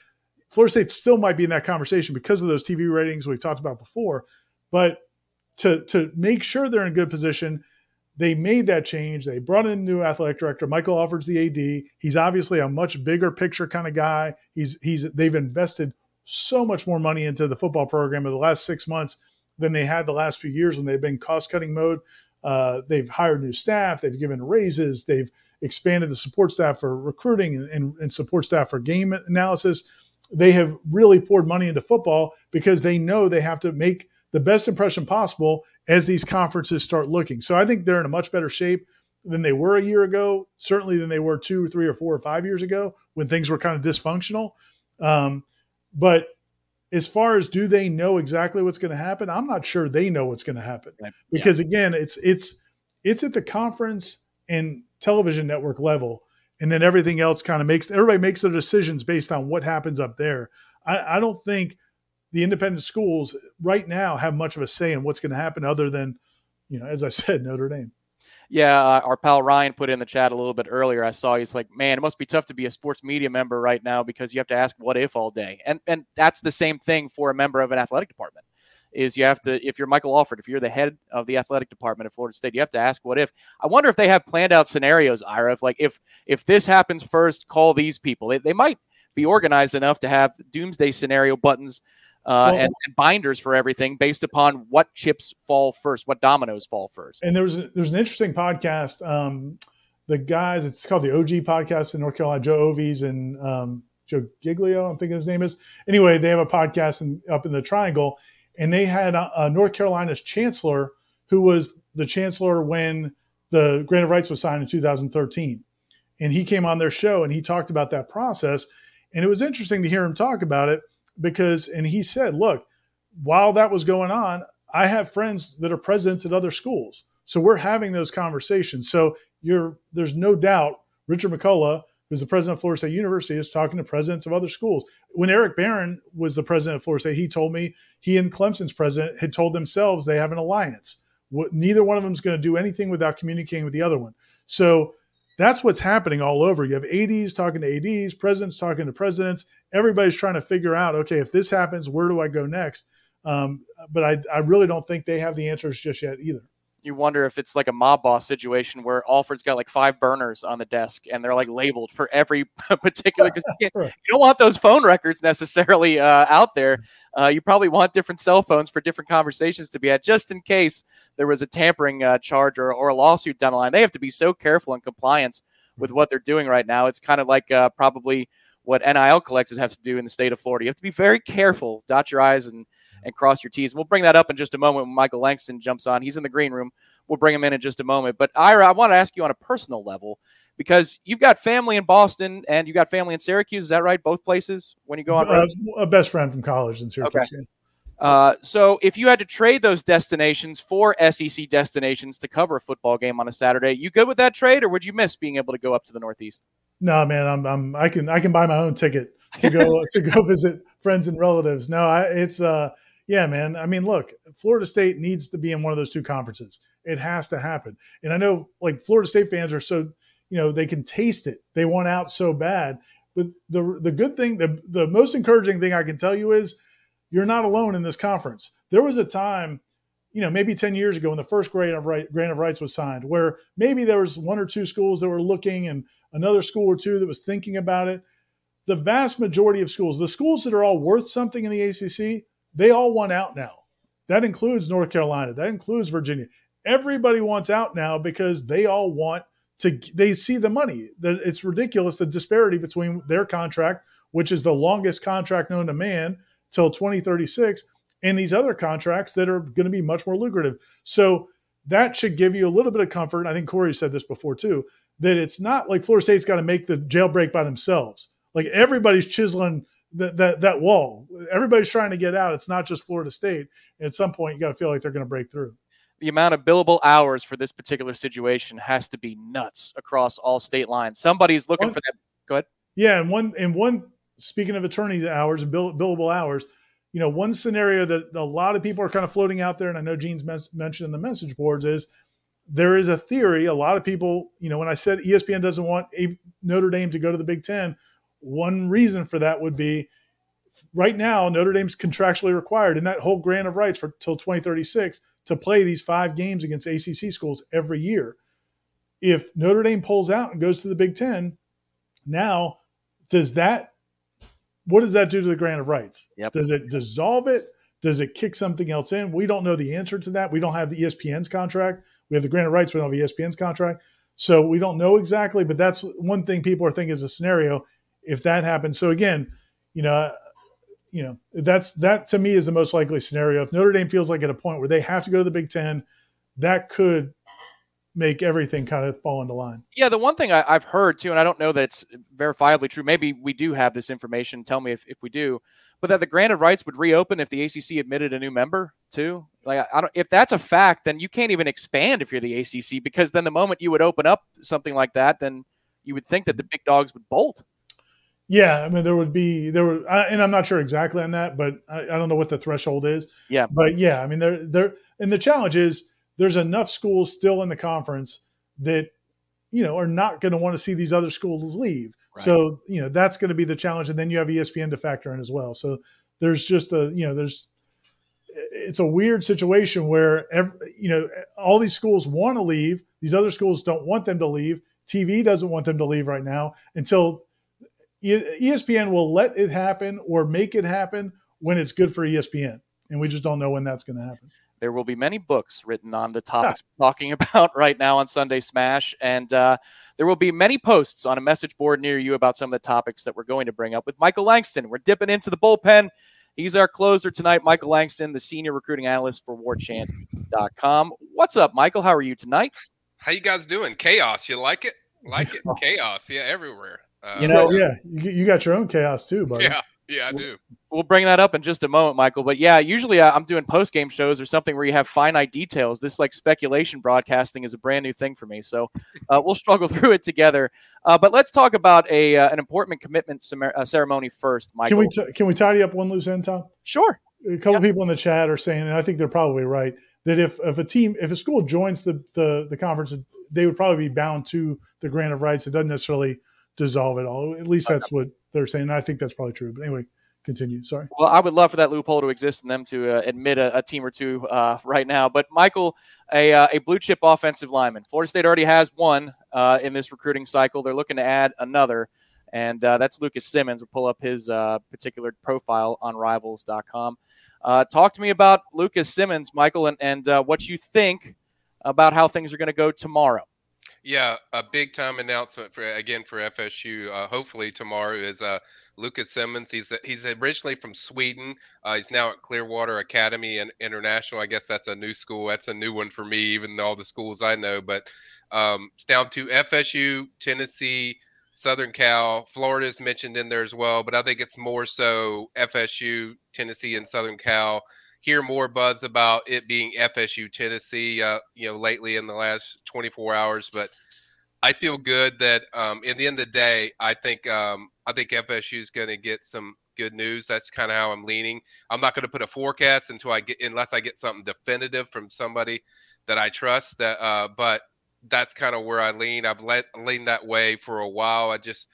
Florida State still might be in that conversation because of those TV ratings we've talked about before. But to to make sure they're in a good position, they made that change. They brought in a new athletic director, Michael Alford's the AD. He's obviously a much bigger picture kind of guy. He's he's they've invested so much more money into the football program in the last six months than they had the last few years when they've been cost cutting mode. Uh, they've hired new staff. They've given raises. They've expanded the support staff for recruiting and, and, and support staff for game analysis. They have really poured money into football because they know they have to make the best impression possible as these conferences start looking. So I think they're in a much better shape than they were a year ago, certainly than they were two or three or four or five years ago when things were kind of dysfunctional. Um, but as far as do they know exactly what's going to happen, I'm not sure they know what's going to happen right. because yeah. again, it's it's it's at the conference and television network level, and then everything else kind of makes everybody makes their decisions based on what happens up there. I, I don't think the independent schools right now have much of a say in what's going to happen, other than you know, as I said, Notre Dame. Yeah, uh, our pal Ryan put in the chat a little bit earlier. I saw he's like, man, it must be tough to be a sports media member right now because you have to ask what if all day, and and that's the same thing for a member of an athletic department. is you have to if you're Michael Alford, if you're the head of the athletic department at Florida State, you have to ask what if. I wonder if they have planned out scenarios, Ira, if like if if this happens first, call these people. They, they might be organized enough to have doomsday scenario buttons uh, well, and, and, binders for everything based upon what chips fall first, what dominoes fall first. And there's a, there's an interesting podcast. Um, the guys, it's called the OG podcast in North Carolina. Joe Ovies and um, Joe Giglio, I'm thinking his name is. Anyway, they have a podcast in, up in the Triangle, and they had a, North Carolina's chancellor who was the chancellor when the grant of rights was signed in 2013, and he came on their show and he talked about that process, and it was interesting to hear him talk about it because, and he said, look, while that was going on, I have friends that are presidents at other schools. So we're having those conversations. So you're there's no doubt Richard McCullough, who's the president of Florida State University, is talking to presidents of other schools. When Eric Barron was the president of Florida State, he told me he and Clemson's president had told themselves they have an alliance. Neither one of them is going to do anything without communicating with the other one. So that's what's happening all over. You have ADs talking to ADs, presidents talking to presidents. Everybody's trying to figure out, okay, if this happens, where do I go next? Um, but I, I really don't think they have the answers just yet either you wonder if it's like a mob boss situation where Alford's got like five burners on the desk and they're like labeled for every particular. Because you, you, don't want those phone records necessarily uh, out there. Uh, you probably want different cell phones for different conversations to be at, just in case there was a tampering uh, charge or, or a lawsuit down the line. They have to be so careful in compliance with what they're doing right now. It's kind of like uh, probably what NIL collectives have to do in the state of Florida. You have to be very careful, dot your I's and and cross your T's. We'll bring that up in just a moment when Michael Langston jumps on. He's in the green room. We'll bring him in in just a moment. But Ira, I want to ask you on a personal level because you've got family in Boston and you've got family in Syracuse. Is that right? Both places when you go on. Uh, a best friend from college in Syracuse. Okay. Uh, so if you had to trade those destinations for SEC destinations to cover a football game on a Saturday, you good with that trade, or would you miss being able to go up to the Northeast? No, man, I'm, I'm I can I can buy my own ticket to go to go visit friends and relatives. No, I, it's uh yeah, man. I mean, look, Florida State needs to be in one of those two conferences. It has to happen. And I know like Florida State fans are so, you know, they can taste it. They want out so bad. But the the good thing, the the most encouraging thing I can tell you is you're not alone in this conference. There was a time, you know, maybe 10 years ago when the first grant of right grant of rights was signed, where maybe there was one or two schools that were looking and another school or two that was thinking about it. The vast majority of schools, the schools that are all worth something in the ACC, they all want out now. That includes North Carolina. That includes Virginia. Everybody wants out now because they all want to. They see the money. It's ridiculous the disparity between their contract, which is the longest contract known to man, till 2036, and these other contracts that are going to be much more lucrative. So that should give you a little bit of comfort. I think Corey said this before too, that it's not like Florida State's got to make the jailbreak by themselves. Like everybody's chiseling that that that wall. Everybody's trying to get out. It's not just Florida State. And at some point, you got to feel like they're going to break through. The amount of billable hours for this particular situation has to be nuts across all state lines. Somebody's looking one, for that. Go ahead. Yeah, and one and one. Speaking of attorney hours and bill, billable hours, you know, one scenario that a lot of people are kind of floating out there, and I know Gene's mes- mentioned in the message boards is there is a theory. A lot of people, you know, when I said ESPN doesn't want a Notre Dame to go to the Big Ten, one reason for that would be right now Notre Dame's contractually required in that whole grant of rights for till 2036 to play these five games against ACC schools every year. If Notre Dame pulls out and goes to the Big Ten, now does that what does that do to the grant of rights? Yep. Does it dissolve it? Does it kick something else in? We don't know the answer to that. We don't have the ESPN's contract. We have the grant of rights. We don't have the ESPN's contract. So we don't know exactly, but that's one thing people are thinking is a scenario if that happens. So again, you know, you know, that's that to me is the most likely scenario. If Notre Dame feels like at a point where they have to go to the Big Ten, that could make everything kind of fall into line. Yeah, the one thing I, have heard too, and I don't know that it's verifiably true. Maybe we do have this information. Tell me if, if we do, but that the grant of rights would reopen if the ACC admitted a new member too. Like I don't, if that's a fact, then you can't even expand if you're the ACC because then the moment you would open up something like that, then you would think that the big dogs would bolt. Yeah, I mean there would be there were, and I'm not sure exactly on that, but I, I, don't know what the threshold is. Yeah, but yeah, I mean there there, and the challenge is there's enough schools still in the conference that you know are not going to want to see these other schools leave. Right. So you know that's going to be the challenge, and then you have ESPN to factor in as well. So there's just a you know there's it's a weird situation where every, you know all these schools want to leave, these other schools don't want them to leave. TV doesn't want them to leave right now until ESPN will let it happen or make it happen when it's good for ESPN, and we just don't know when that's going to happen. There will be many books written on the topics we're talking about right now on Sunday Smash, and uh, there will be many posts on a message board near you about some of the topics that we're going to bring up with Michael Langston. We're dipping into the bullpen. He's our closer tonight, Michael Langston, the senior recruiting analyst for WarChant.com. What's up, Michael? How are you tonight? How you guys doing? Chaos. You like it? Like it? Chaos. Yeah, everywhere. Uh, you know, yeah, you got your own chaos too, buddy. Yeah, yeah, I do. We'll bring that up in just a moment, Michael. But yeah, usually uh, I'm doing post game shows or something where you have finite details. This like speculation broadcasting is a brand new thing for me, so uh, we'll struggle through it together. Uh, but let's talk about a uh, an important commitment uh, ceremony first, Michael. Can we t- can we tidy up one loose end, Tom? Sure. A couple people in the chat are saying, and I think they're probably right, that if if a team if a school joins the the, the conference, they would probably be bound to the grant of rights. It doesn't necessarily dissolve it all. At least that's what they're saying. I think that's probably true. But anyway, continue. Sorry. Well, I would love for that loophole to exist and them to uh, admit a, a, team or two uh, right now. But Michael, a, uh, a blue chip offensive lineman. Florida State already has one uh, in this recruiting cycle. They're looking to add another, and uh, that's Lucas Simmons. We'll pull up his uh, particular profile on Rivals.com. talk to me about Lucas Simmons, Michael, and, and what you think about how things are going to go tomorrow. Yeah, a big time announcement for again for FSU. Uh, hopefully tomorrow is uh, Lucas Simmons. He's he's originally from Sweden. Uh, he's now at Clearwater Academy and International. I guess that's a new school. That's a new one for me, even all the schools I know. But um, it's down to FSU, Tennessee, Southern Cal, Florida is mentioned in there as well. But I think it's more so FSU, Tennessee, and Southern Cal hear more buzz about it being FSU Tennessee, uh, you know, lately in the last 24 hours. But I feel good that um, in the end of the day, I think um, I think FSU is going to get some good news. That's kind of how I'm leaning. I'm not going to put a forecast until I get unless I get something definitive from somebody that I trust. That, uh, but that's kind of where I lean. I've let leaned that way for a while. I just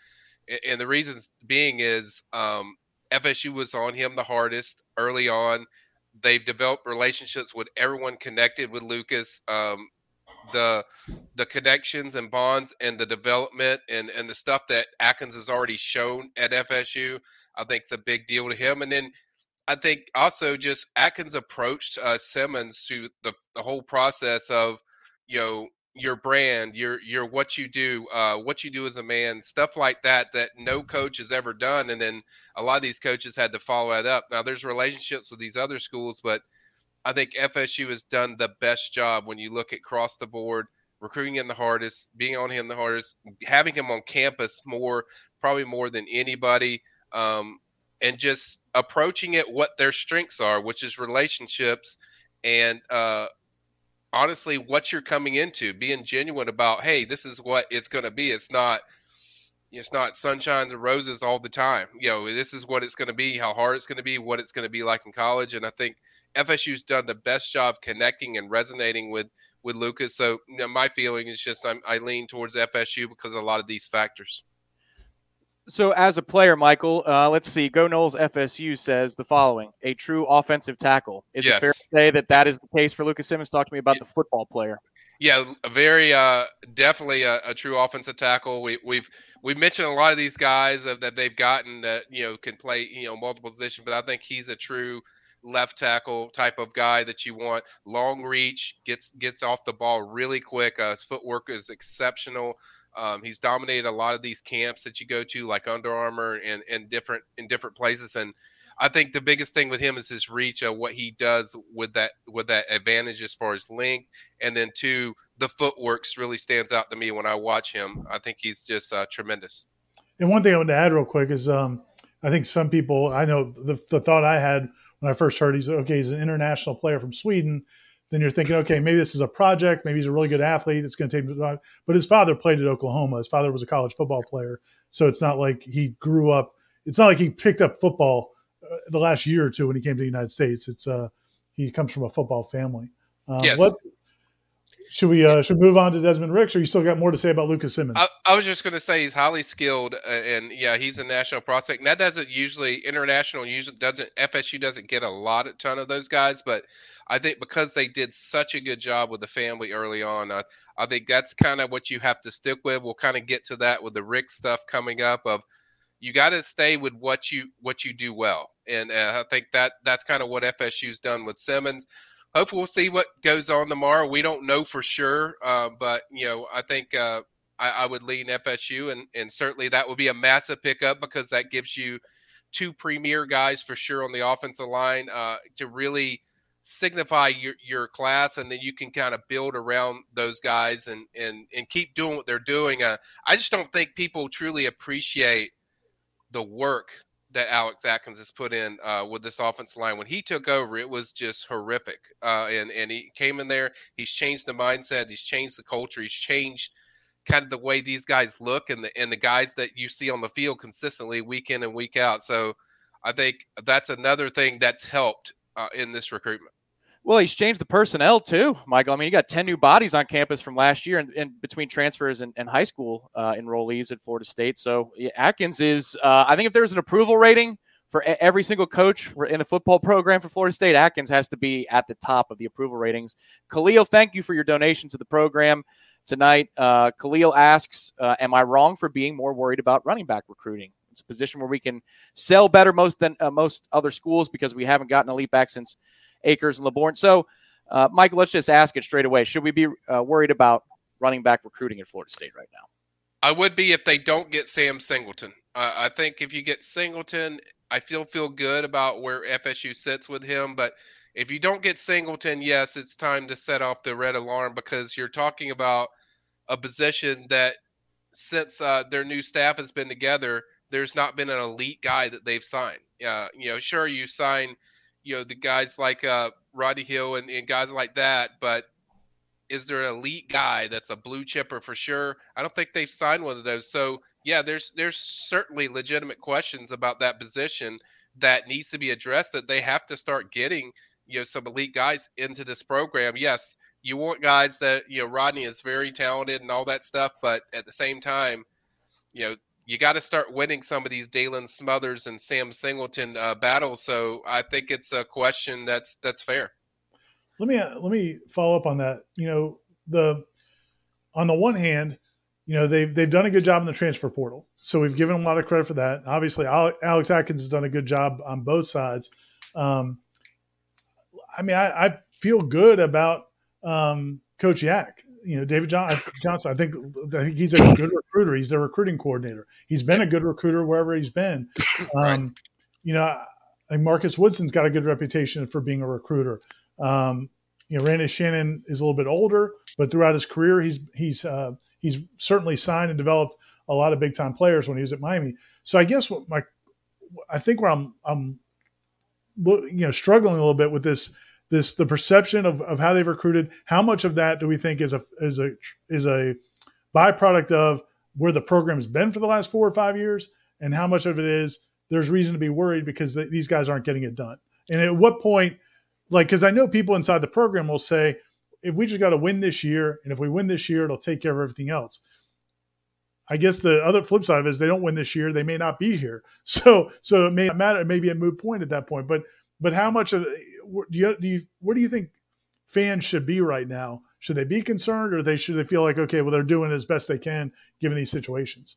and the reasons being is um, FSU was on him the hardest early on they've developed relationships with everyone connected with Lucas. Um, the the connections and bonds and the development and and the stuff that Atkins has already shown at FSU, I think it's a big deal to him. And then I think also just Atkins approached uh, Simmons to the the whole process of you know your brand, your your what you do, uh, what you do as a man, stuff like that that no coach has ever done, and then a lot of these coaches had to follow that up. Now there's relationships with these other schools, but I think FSU has done the best job when you look at cross the board, recruiting him the hardest, being on him the hardest, having him on campus more, probably more than anybody, um, and just approaching it what their strengths are, which is relationships and uh, honestly what you're coming into, being genuine about, hey, this is what it's going to be. It's not it's not sunshine and roses all the time. You know, this is what it's going to be, how hard it's going to be, what it's going to be like in college. And I think FSU's done the best job connecting and resonating with with Lucas. So you know, my feeling is just I'm, I lean towards FSU because of a lot of these factors. So, as a player, Michael, uh, let's see. Go Noles FSU says the following: a true offensive tackle. Is yes. it fair to say that that is the case for Lucas Simmons? Talk to me about the football player. Yeah, a very uh, definitely a, a, true offensive tackle. We, we've we've mentioned a lot of these guys that they've gotten that you know can play you know multiple positions, but I think he's a true left tackle type of guy that you want. Long reach, gets gets off the ball really quick. Uh, his footwork is exceptional. Um, he's dominated a lot of these camps that you go to, like Under Armour and, and different in different places. And I think the biggest thing with him is his reach of what he does with that with that advantage as far as length, and then two, the footworks really stands out to me when I watch him. I think he's just uh, tremendous. And one thing I want to add real quick is um, I think some people I know the, the thought I had when I first heard he's okay, he's an international player from Sweden then you're thinking, okay, maybe this is a project. Maybe he's a really good athlete. It's going to take. But his father played at Oklahoma. His father was a college football player. So it's not like he grew up. It's not like he picked up football uh, the last year or two when he came to the United States. It's uh, he comes from a football family. Uh, yes. Let's Should we uh, should we move on to Desmond Ricks, or you still got more to say about Lucas Simmons? I, I was just going to say he's highly skilled, uh, and yeah, he's a national prospect. And that doesn't usually international usually doesn't FSU doesn't get a lot a ton of those guys, but I think because they did such a good job with the family early on, I, I think that's kind of what you have to stick with. We'll kind of get to that with the Rick stuff coming up. Of you got to stay with what you what you do well, and uh, I think that that's kind of what FSU's done with Simmons hopefully we'll see what goes on tomorrow. We don't know for sure, uh, but you know, I think uh, I, I, would lean FSU, and and certainly that would be a massive pickup because that gives you two premier guys for sure on the offensive line uh, to really signify your, your class and then you can kind of build around those guys and and and keep doing what they're doing uh, i just don't think people truly appreciate the work that Alex Atkins has put in uh, with this offensive line. When he took over, it was just horrific. Uh, and and he came in there. He's changed the mindset. He's changed the culture. He's changed kind of the way these guys look and the and the guys that you see on the field consistently week in and week out. So I think that's another thing that's helped uh, in this recruitment. Well, he's changed the personnel too, Michael. I mean, you got 10 new bodies on campus from last year and, between transfers and, and high school uh, enrollees at Florida State. So yeah, Atkins is, uh, I think if there's an approval rating for every single coach in the football program for Florida State, Atkins has to be at the top of the approval ratings. Khalil, thank you for your donation to the program tonight. Uh, Khalil asks, uh, am I wrong for being more worried about running back recruiting? It's a position where we can sell better most than uh, most other schools because we haven't gotten elite back since – Akers and LeBourne. So, uh, let's just ask it straight away. Should we be uh, worried about running back recruiting at Florida State right now? I would be if they don't get Sam Singleton. Uh, I think if you get Singleton, I feel feel good about where FSU sits with him. But if you don't get Singleton, yes, it's time to set off the red alarm because you're talking about a position that since uh, their new staff has been together, there's not been an elite guy that they've signed. Uh, you know, sure you sign – you know the guys like uh, Roddy Hill and, and guys like that, but is there an elite guy that's a blue chipper for sure? I don't think they've signed one of those. So yeah, there's there's certainly legitimate questions about that position that needs to be addressed. That they have to start getting you know some elite guys into this program. Yes, you want guys that you know Rodney is very talented and all that stuff, but at the same time, you know you got to start winning some of these Daylan Smothers and Sam Singleton uh, battles. So I think it's a question that's that's fair. Let me uh, let me follow up on that. You know, the on the one hand, you know they've they've done a good job in the transfer portal, so we've given them a lot of credit for that. Obviously, Alex Atkins has done a good job on both sides. Um, I mean, I, I feel good about um, Coach Yak you know, David John, Johnson, I think, I think he's a good recruiter. He's a recruiting coordinator. He's been a good recruiter wherever he's been. Um, right. You know, I think Marcus Woodson's got a good reputation for being a recruiter. Um, you know, Randy Shannon is a little bit older, but throughout his career, he's he's uh, he's certainly signed and developed a lot of big time players when he was at Miami. So I guess what my I think where I'm I'm you know struggling a little bit with this this the perception of, of how they've recruited how much of that do we think is a is a is a byproduct of where the program has been for the last four or five years and how much of it is there's reason to be worried because the, these guys aren't getting it done and at what point like because i know people inside the program will say if we just got to win this year and if we win this year it'll take care of everything else I guess the other flip side of it is they don't win this year, they may not be here. So so it may not matter. It may be a moot point at that point. But but how much of do you, do you do you think fans should be right now? Should they be concerned, or they should they feel like okay, well they're doing as best they can given these situations?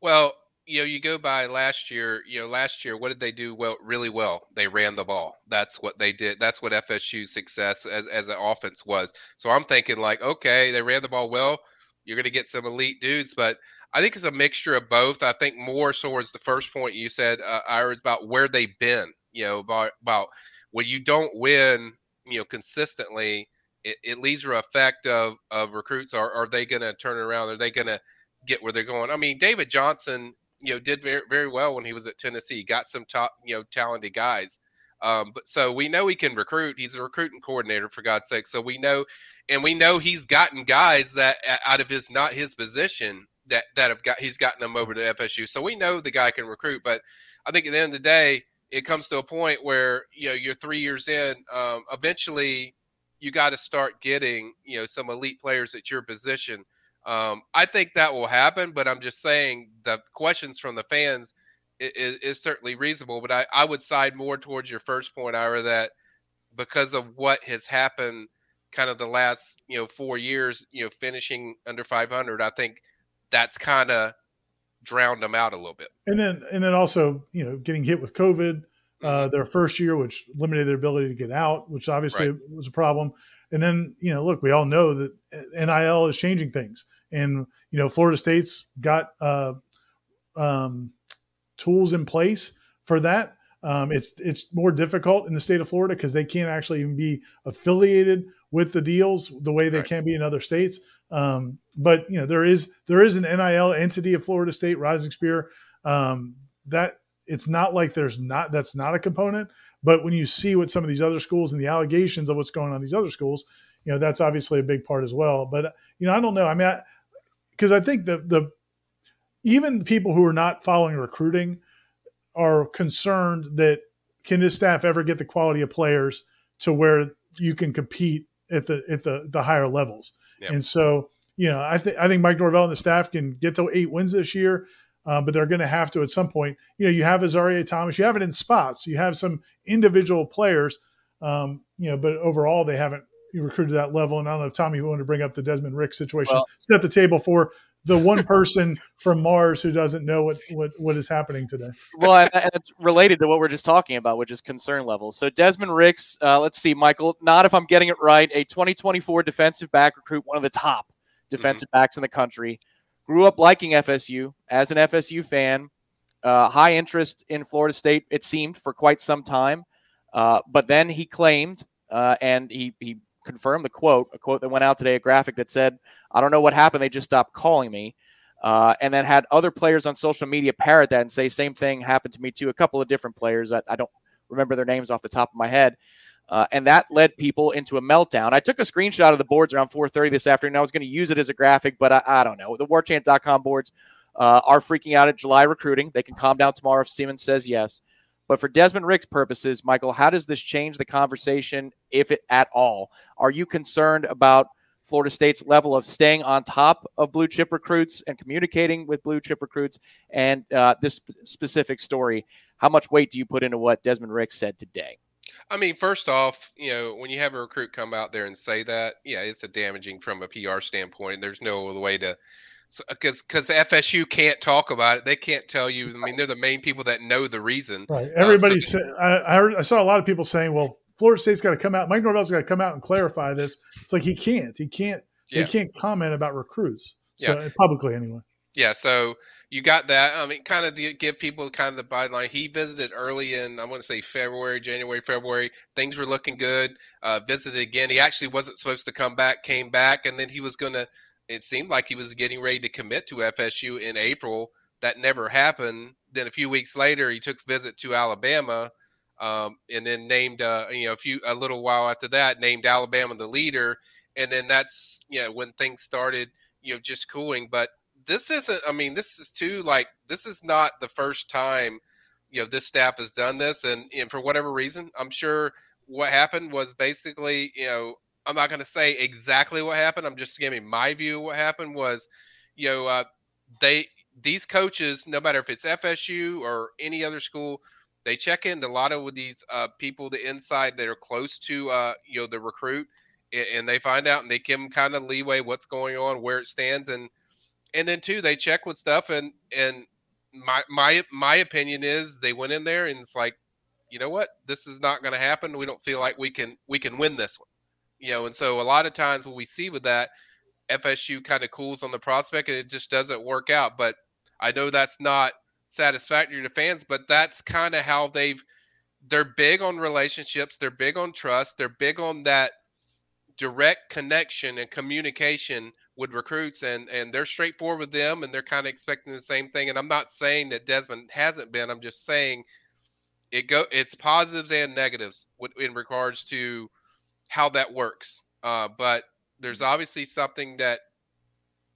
Well, you know, you go by last year. You know, last year, what did they do? Well, really well. They ran the ball. That's what they did. That's what FSU's success as as an offense was. So I'm thinking like, okay, they ran the ball well. You're going to get some elite dudes, but I think it's a mixture of both. I think more towards the first point you said, uh, Ira, about where they've been you know, about about when you don't win, you know, consistently, it, it leaves a effect of of recruits. Are are they going to turn around? Are they going to get where they're going? I mean, David Johnson, you know, did very very well when he was at Tennessee. got some top, you know, talented guys. Um, but so we know he can recruit. He's a recruiting coordinator for God's sake. So we know, and we know he's gotten guys that out of his not his position that that have got he's gotten them over to FSU. So we know the guy can recruit. But I think at the end of the day, it comes to a point where you know you're three years in. Um, eventually, you got to start getting you know some elite players at your position. Um, I think that will happen, but I'm just saying the questions from the fans is, is certainly reasonable. But I, I would side more towards your first point, Ira, that because of what has happened kind of the last you know four years you know finishing under 500 i think that's kind of drowned them out a little bit and then and then also you know getting hit with covid uh, mm-hmm. their first year which limited their ability to get out which obviously right. was a problem and then you know look we all know that nil is changing things and you know florida state's got uh, um, tools in place for that um, it's it's more difficult in the state of Florida because they can't actually even be affiliated with the deals the way they right. can be in other states. Um, but you know there is there is an NIL entity of Florida State, Rising Spear. Um, that it's not like there's not that's not a component. But when you see what some of these other schools and the allegations of what's going on these other schools, you know that's obviously a big part as well. But you know I don't know. I mean, because I, I think the the even people who are not following recruiting are concerned that can this staff ever get the quality of players to where you can compete at the at the the higher levels. Yep. And so, you know, I think I think Mike Norvell and the staff can get to eight wins this year, uh, but they're going to have to at some point. You know, you have Azareye'h Thomas, you have it in spots, you have some individual players, um, you know, but overall they haven't recruited that level. And I don't know if Tommy wanted to bring up the Desmond Rick situation, well, set the table for the one person from Mars who doesn't know what, what, what is happening today. Well, and, and, it's related to what we're just talking about, which is concern level. So Desmond Ricks, uh, let's see, Michael, not if I'm getting it right, a 2024 defensive back recruit, one of the top defensive mm-hmm. backs in the country. Grew up liking FSU as an FSU fan. Uh, high interest in Florida State, it seemed, for quite some time. Uh, but then he claimed, uh, and he, he confirm the quote, a quote that went out today, a graphic that said, I don't know what happened. They just stopped calling me. Uh, and then had other players on social media parrot that and say, same thing happened to me too. A couple of different players that I don't remember their names off the top of my head. Uh, and that led people into a meltdown. I took a screenshot of the boards around 4:30 this afternoon. I was going to use it as a graphic, but I, I don't know. The warchant.com boards uh, are freaking out at July recruiting. They can calm down tomorrow if Simmons says yes. But for Desmond Rick's purposes, Michael, how does this change the conversation, if it at all? Are you concerned about Florida State's level of staying on top of blue chip recruits and communicating with blue chip recruits? And uh, this specific story, how much weight do you put into what Desmond Rick said today? I mean, first off, you know, when you have a recruit come out there and say that, yeah, it's a damaging from a PR standpoint. There's no other way to because because FSU can't talk about it. They can't tell you. I mean, they're the main people that know the reason. Right. Everybody um, so, said. I, I, heard, I saw a lot of people saying, "Well, Florida State's got to come out. Mike Norvell's got to come out and clarify this." It's like he can't. He can't. Yeah. He can't comment about recruits. So yeah. publicly, anyway. Yeah. So you got that. I mean, kind of give people kind of the byline. He visited early in, I want to say February, January, February. Things were looking good. Uh, visited again. He actually wasn't supposed to come back, came back, and then he was going to it seemed like he was getting ready to commit to FSU in April. That never happened. Then a few weeks later, he took visit to Alabama, um, and then named uh, you know a few a little while after that named Alabama the leader. And then that's know when things started you know just cooling. But this isn't. I mean, this is too like this is not the first time you know this staff has done this, and, and for whatever reason, I'm sure what happened was basically you know I'm not going to say exactly what happened. I'm just giving my view. What happened was, you know, uh, they these coaches, no matter if it's FSU or any other school, they check in a lot of with these uh, people, the inside that are close to uh, you know the recruit, and, and they find out and they give them kind of leeway what's going on, where it stands, and and then too they check with stuff and and my my my opinion is they went in there and it's like, you know what, this is not going to happen. We don't feel like we can we can win this one you know, and so a lot of times what we see with that, FSU kind of cools on the prospect and it just doesn't work out. But I know that's not satisfactory to fans, but that's kind of how they've they're big on relationships, they're big on trust, they're big on that direct connection and communication with recruits and and they're straightforward with them and they're kind of expecting the same thing and I'm not saying that Desmond hasn't been I'm just saying it go it's positives and negatives in regards to how that works. Uh, but there's mm-hmm. obviously something that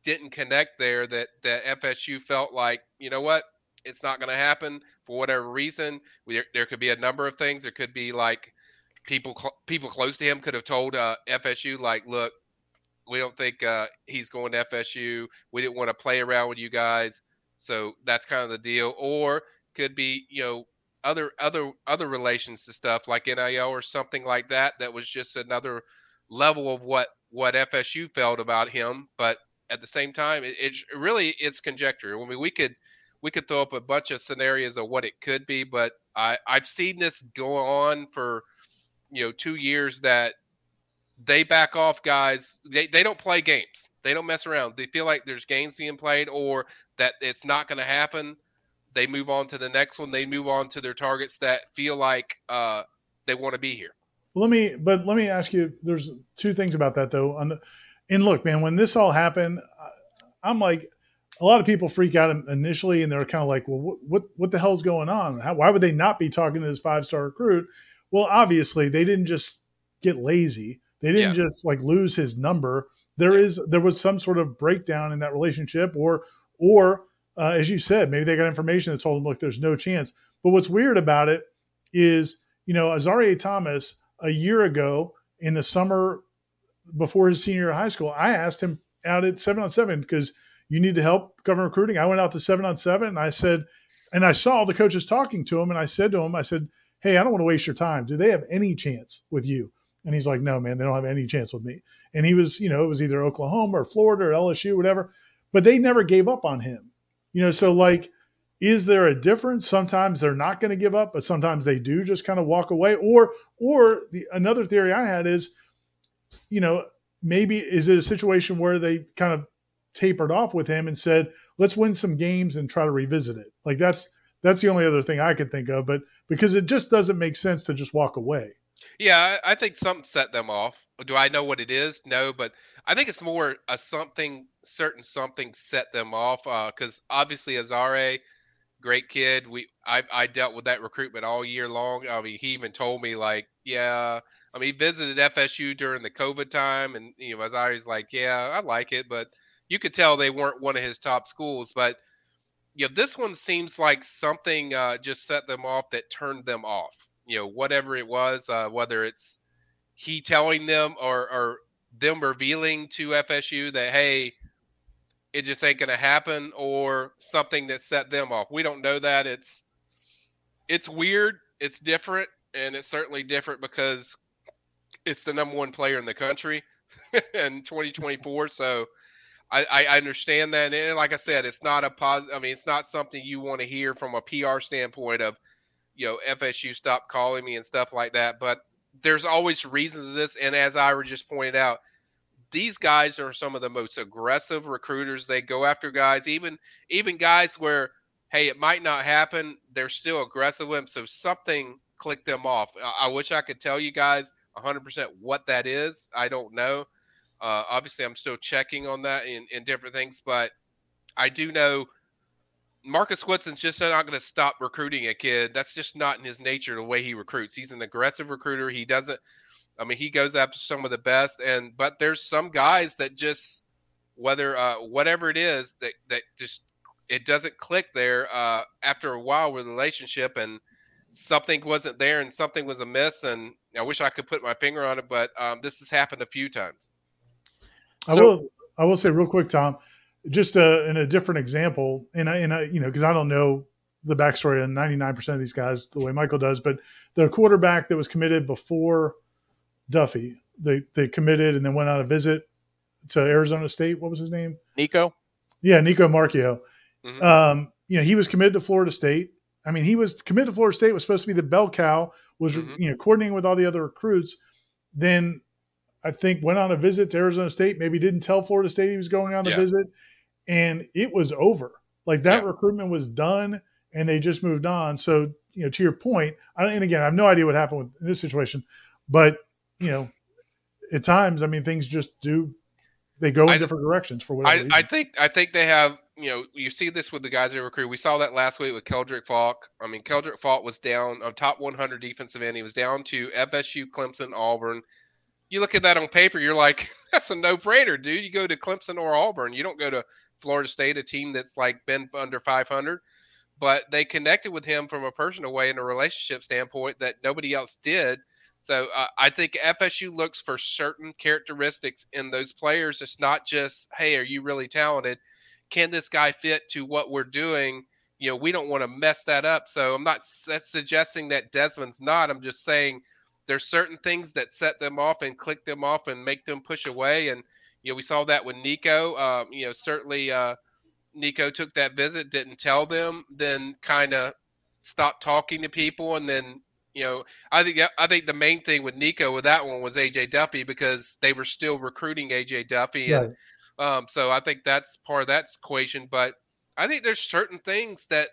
didn't connect there that that FSU felt like, you know what, it's not going to happen for whatever reason. There, there could be a number of things. There could be like, people cl- people close to him could have told uh, FSU like, look, we don't think uh, he's going to FSU. We didn't want to play around with you guys, so that's kind of the deal. Or could be you know other other other relations to stuff like NIL or something like that. That was just another level of what what FSU felt about him. But at the same time, it, it really it's conjecture. I mean, we could we could throw up a bunch of scenarios of what it could be, but I I've seen this go on for you know two years that they back off guys. They, they don't play games. They don't mess around. They feel like there's games being played or that it's not going to happen. They move on to the next one. They move on to their targets that feel like uh, they want to be here. Well, let me, but let me ask you. There's two things about that though. On the, and look, man, when this all happened, I'm like, a lot of people freak out initially, and they're kind of like, well, what, what, what the hell's going on? How, why would they not be talking to this five star recruit? Well, obviously, they didn't just get lazy. They didn't yeah. just like lose his number. There yeah. is there was some sort of breakdown in that relationship, or or uh, as you said, maybe they got information that told them, look, there's no chance. But what's weird about it is, you know, Azareye'h Thomas a year ago in the summer before his senior year of high school, I asked him out at seven on seven because you need to help government recruiting. I went out to seven on seven and I said, and I saw the coaches talking to him, and I said to him, I said, Hey, I don't want to waste your time. Do they have any chance with you? And he's like, No, man, they don't have any chance with me. And he was, you know, it was either Oklahoma or Florida or LSU, whatever, but they never gave up on him. You know, so like, is there a difference? Sometimes they're not going to give up, but sometimes they do just kind of walk away. Or, or the another theory I had is, you know, maybe is it a situation where they kind of tapered off with him and said, let's win some games and try to revisit it. Like that's that's the only other thing I could think of, but because it just doesn't make sense to just walk away. Yeah, I think something set them off. Do I know what it is? No, but I think it's more a something certain something set them off because uh, obviously Azare, great kid. We I, I dealt with that recruitment all year long. I mean, he even told me like, yeah. I mean, he visited FSU during the COVID time, and you know, Azare's like, yeah, I like it, but you could tell they weren't one of his top schools. But you know, this one seems like something uh, just set them off that turned them off. You know, whatever it was, uh, whether it's he telling them or, or them revealing to FSU that hey, it just ain't gonna happen, or something that set them off. We don't know that. It's it's weird. It's different, and it's certainly different because it's the number one player in the country in 2024. So I, I understand that. And like I said, it's not a positive. I mean, it's not something you want to hear from a PR standpoint of, you know, FSU stop calling me and stuff like that. But there's always reasons this. And as Ira just pointed out, these guys are some of the most aggressive recruiters. They go after guys, even even guys where, hey, it might not happen. They're still aggressive with them. So something clicked them off. I, I wish I could tell you guys 100% what that is. I don't know. Uh, obviously, I'm still checking on that in, in different things, but I do know Marcus Woodson's just not going to stop recruiting a kid. That's just not in his nature the way he recruits. He's an aggressive recruiter. He doesn't. I mean, he goes after some of the best, and but there's some guys that just whether uh, whatever it is that that just it doesn't click there uh, after a while with the relationship, and something wasn't there, and something was amiss, and I wish I could put my finger on it, but um, this has happened a few times. I will. I will say real quick, Tom, just uh, in a different example, and I, and I, you know, because I don't know the backstory on 99% of these guys the way Michael does, but the quarterback that was committed before Duffy, they they committed and then went on a visit to Arizona State. What was his name? Nico. Yeah, Nico Marchiol. Mm-hmm. Um, you know, he was committed to Florida State. I mean, he was committed to Florida State. Was supposed to be the bell cow. Was mm-hmm. you know coordinating with all the other recruits. Then I think went on a visit to Arizona State, maybe didn't tell Florida State he was going on the yeah. visit, and it was over. Like that yeah. recruitment was done, and they just moved on. So you know, to your point, I, and again, I have no idea what happened with, in this situation, but you know, at times, I mean, things just do they go in I, different directions for whatever. I, I, think I think they have. You know, you see this with the guys they recruit. We saw that last week with Keldrick Faulk. I mean, Keldrick Faulk was down on top 100 defensive end. He was down to FSU, Clemson, Auburn you look at that on paper, you're like, that's a no brainer, dude. You go to Clemson or Auburn. You don't go to Florida State, a team that's like been under 500. But they connected with him from a personal way and a relationship standpoint that nobody else did. So uh, I think FSU looks for certain characteristics in those players. It's not just, hey, are you really talented? Can this guy fit to what we're doing? You know, we don't want to mess that up. So I'm not suggesting that Desmond's not. I'm just saying there's certain things that set them off and click them off and make them push away. And you know, we saw that with Nico. Um, you know, certainly uh, Nico took that visit, didn't tell them, then kind of stopped talking to people, and then you know, I think I think the main thing with Nico with that one was AJ Duffy because they were still recruiting AJ Duffy, and um, so I think that's part of that equation. But I think there's certain things that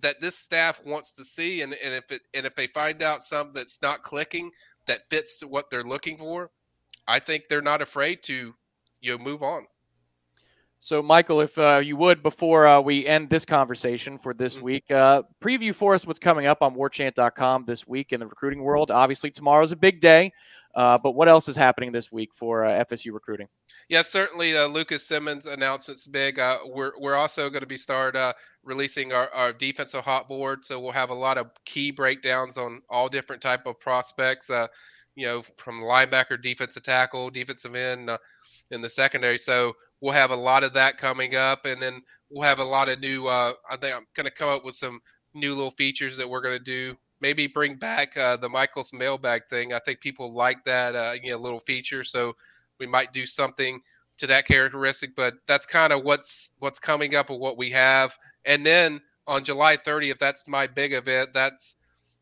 that this staff wants to see, and, and if it and if they find out something that's not clicking that fits what they're looking for, I think they're not afraid to you know move on. So, Michael, if uh, you would, before uh, we end this conversation for this mm-hmm. week, uh, preview for us what's coming up on warchant.com this week in the recruiting world. Obviously, tomorrow's a big day, uh, but what else is happening this week for uh, FSU recruiting? Yeah, certainly uh, Lucas Simmons announcement's big. we're, we're also going to be start releasing our, our defensive hot board, so we'll have a lot of key breakdowns on all different type of prospects you know, from linebacker, defensive tackle, defensive end uh, in the secondary. So we'll have a lot of that coming up, and then we'll have a lot of new. Uh, I think I'm going to come up with some new little features that we're going to do. Maybe bring back uh, the Michael's mailbag thing. I think people like that, uh, you know, little feature. So we might do something to that characteristic. But that's kind of what's what's coming up with what we have. And then on July 30th, that's my big event. That's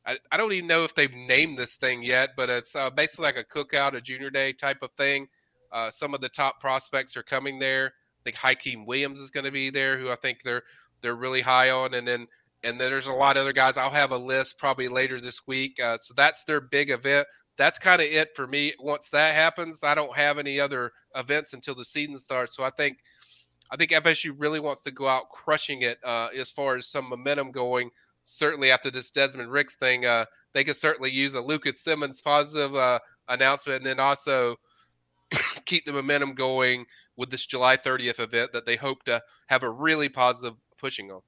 I, I don't even know if they've named this thing yet, but it's uh, basically like a cookout, a junior day type of thing. Uh, some of the top prospects are coming there. I think Hykeem Williams is going to be there, who I think they're they're really high on, and then and then there's a lot of other guys. I'll have a list probably later this week. Uh, so that's their big event. That's kind of it for me. Once that happens, I don't have any other events until the season starts. So I think I think FSU really wants to go out crushing it uh, as far as some momentum going certainly after this Desmond Ricks thing, uh, they could certainly use a Lucas Simmons positive uh, announcement and then also keep the momentum going with this July 30th event that they hope to have a really positive pushing on.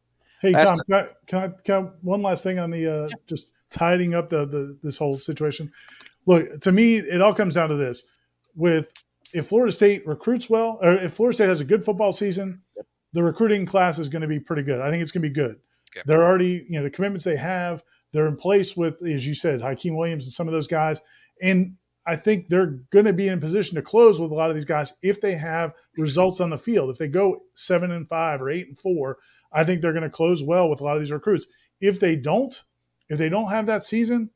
Hey Tom, can I, can I, can I one last thing on the uh, yeah. just tidying up the, the this whole situation? Look, to me, it all comes down to this: with if Florida State recruits well, or if Florida State has a good football season, the recruiting class is going to be pretty good. I think it's going to be good. They're already, you know, the commitments they have, they're in place with, as you said, Hykeem Williams and some of those guys. And I think they're going to be in position to close with a lot of these guys if they have results on the field. If they go seven and five or eight and four, I think they're going to close well with a lot of these recruits. If they don't, if they don't have that season,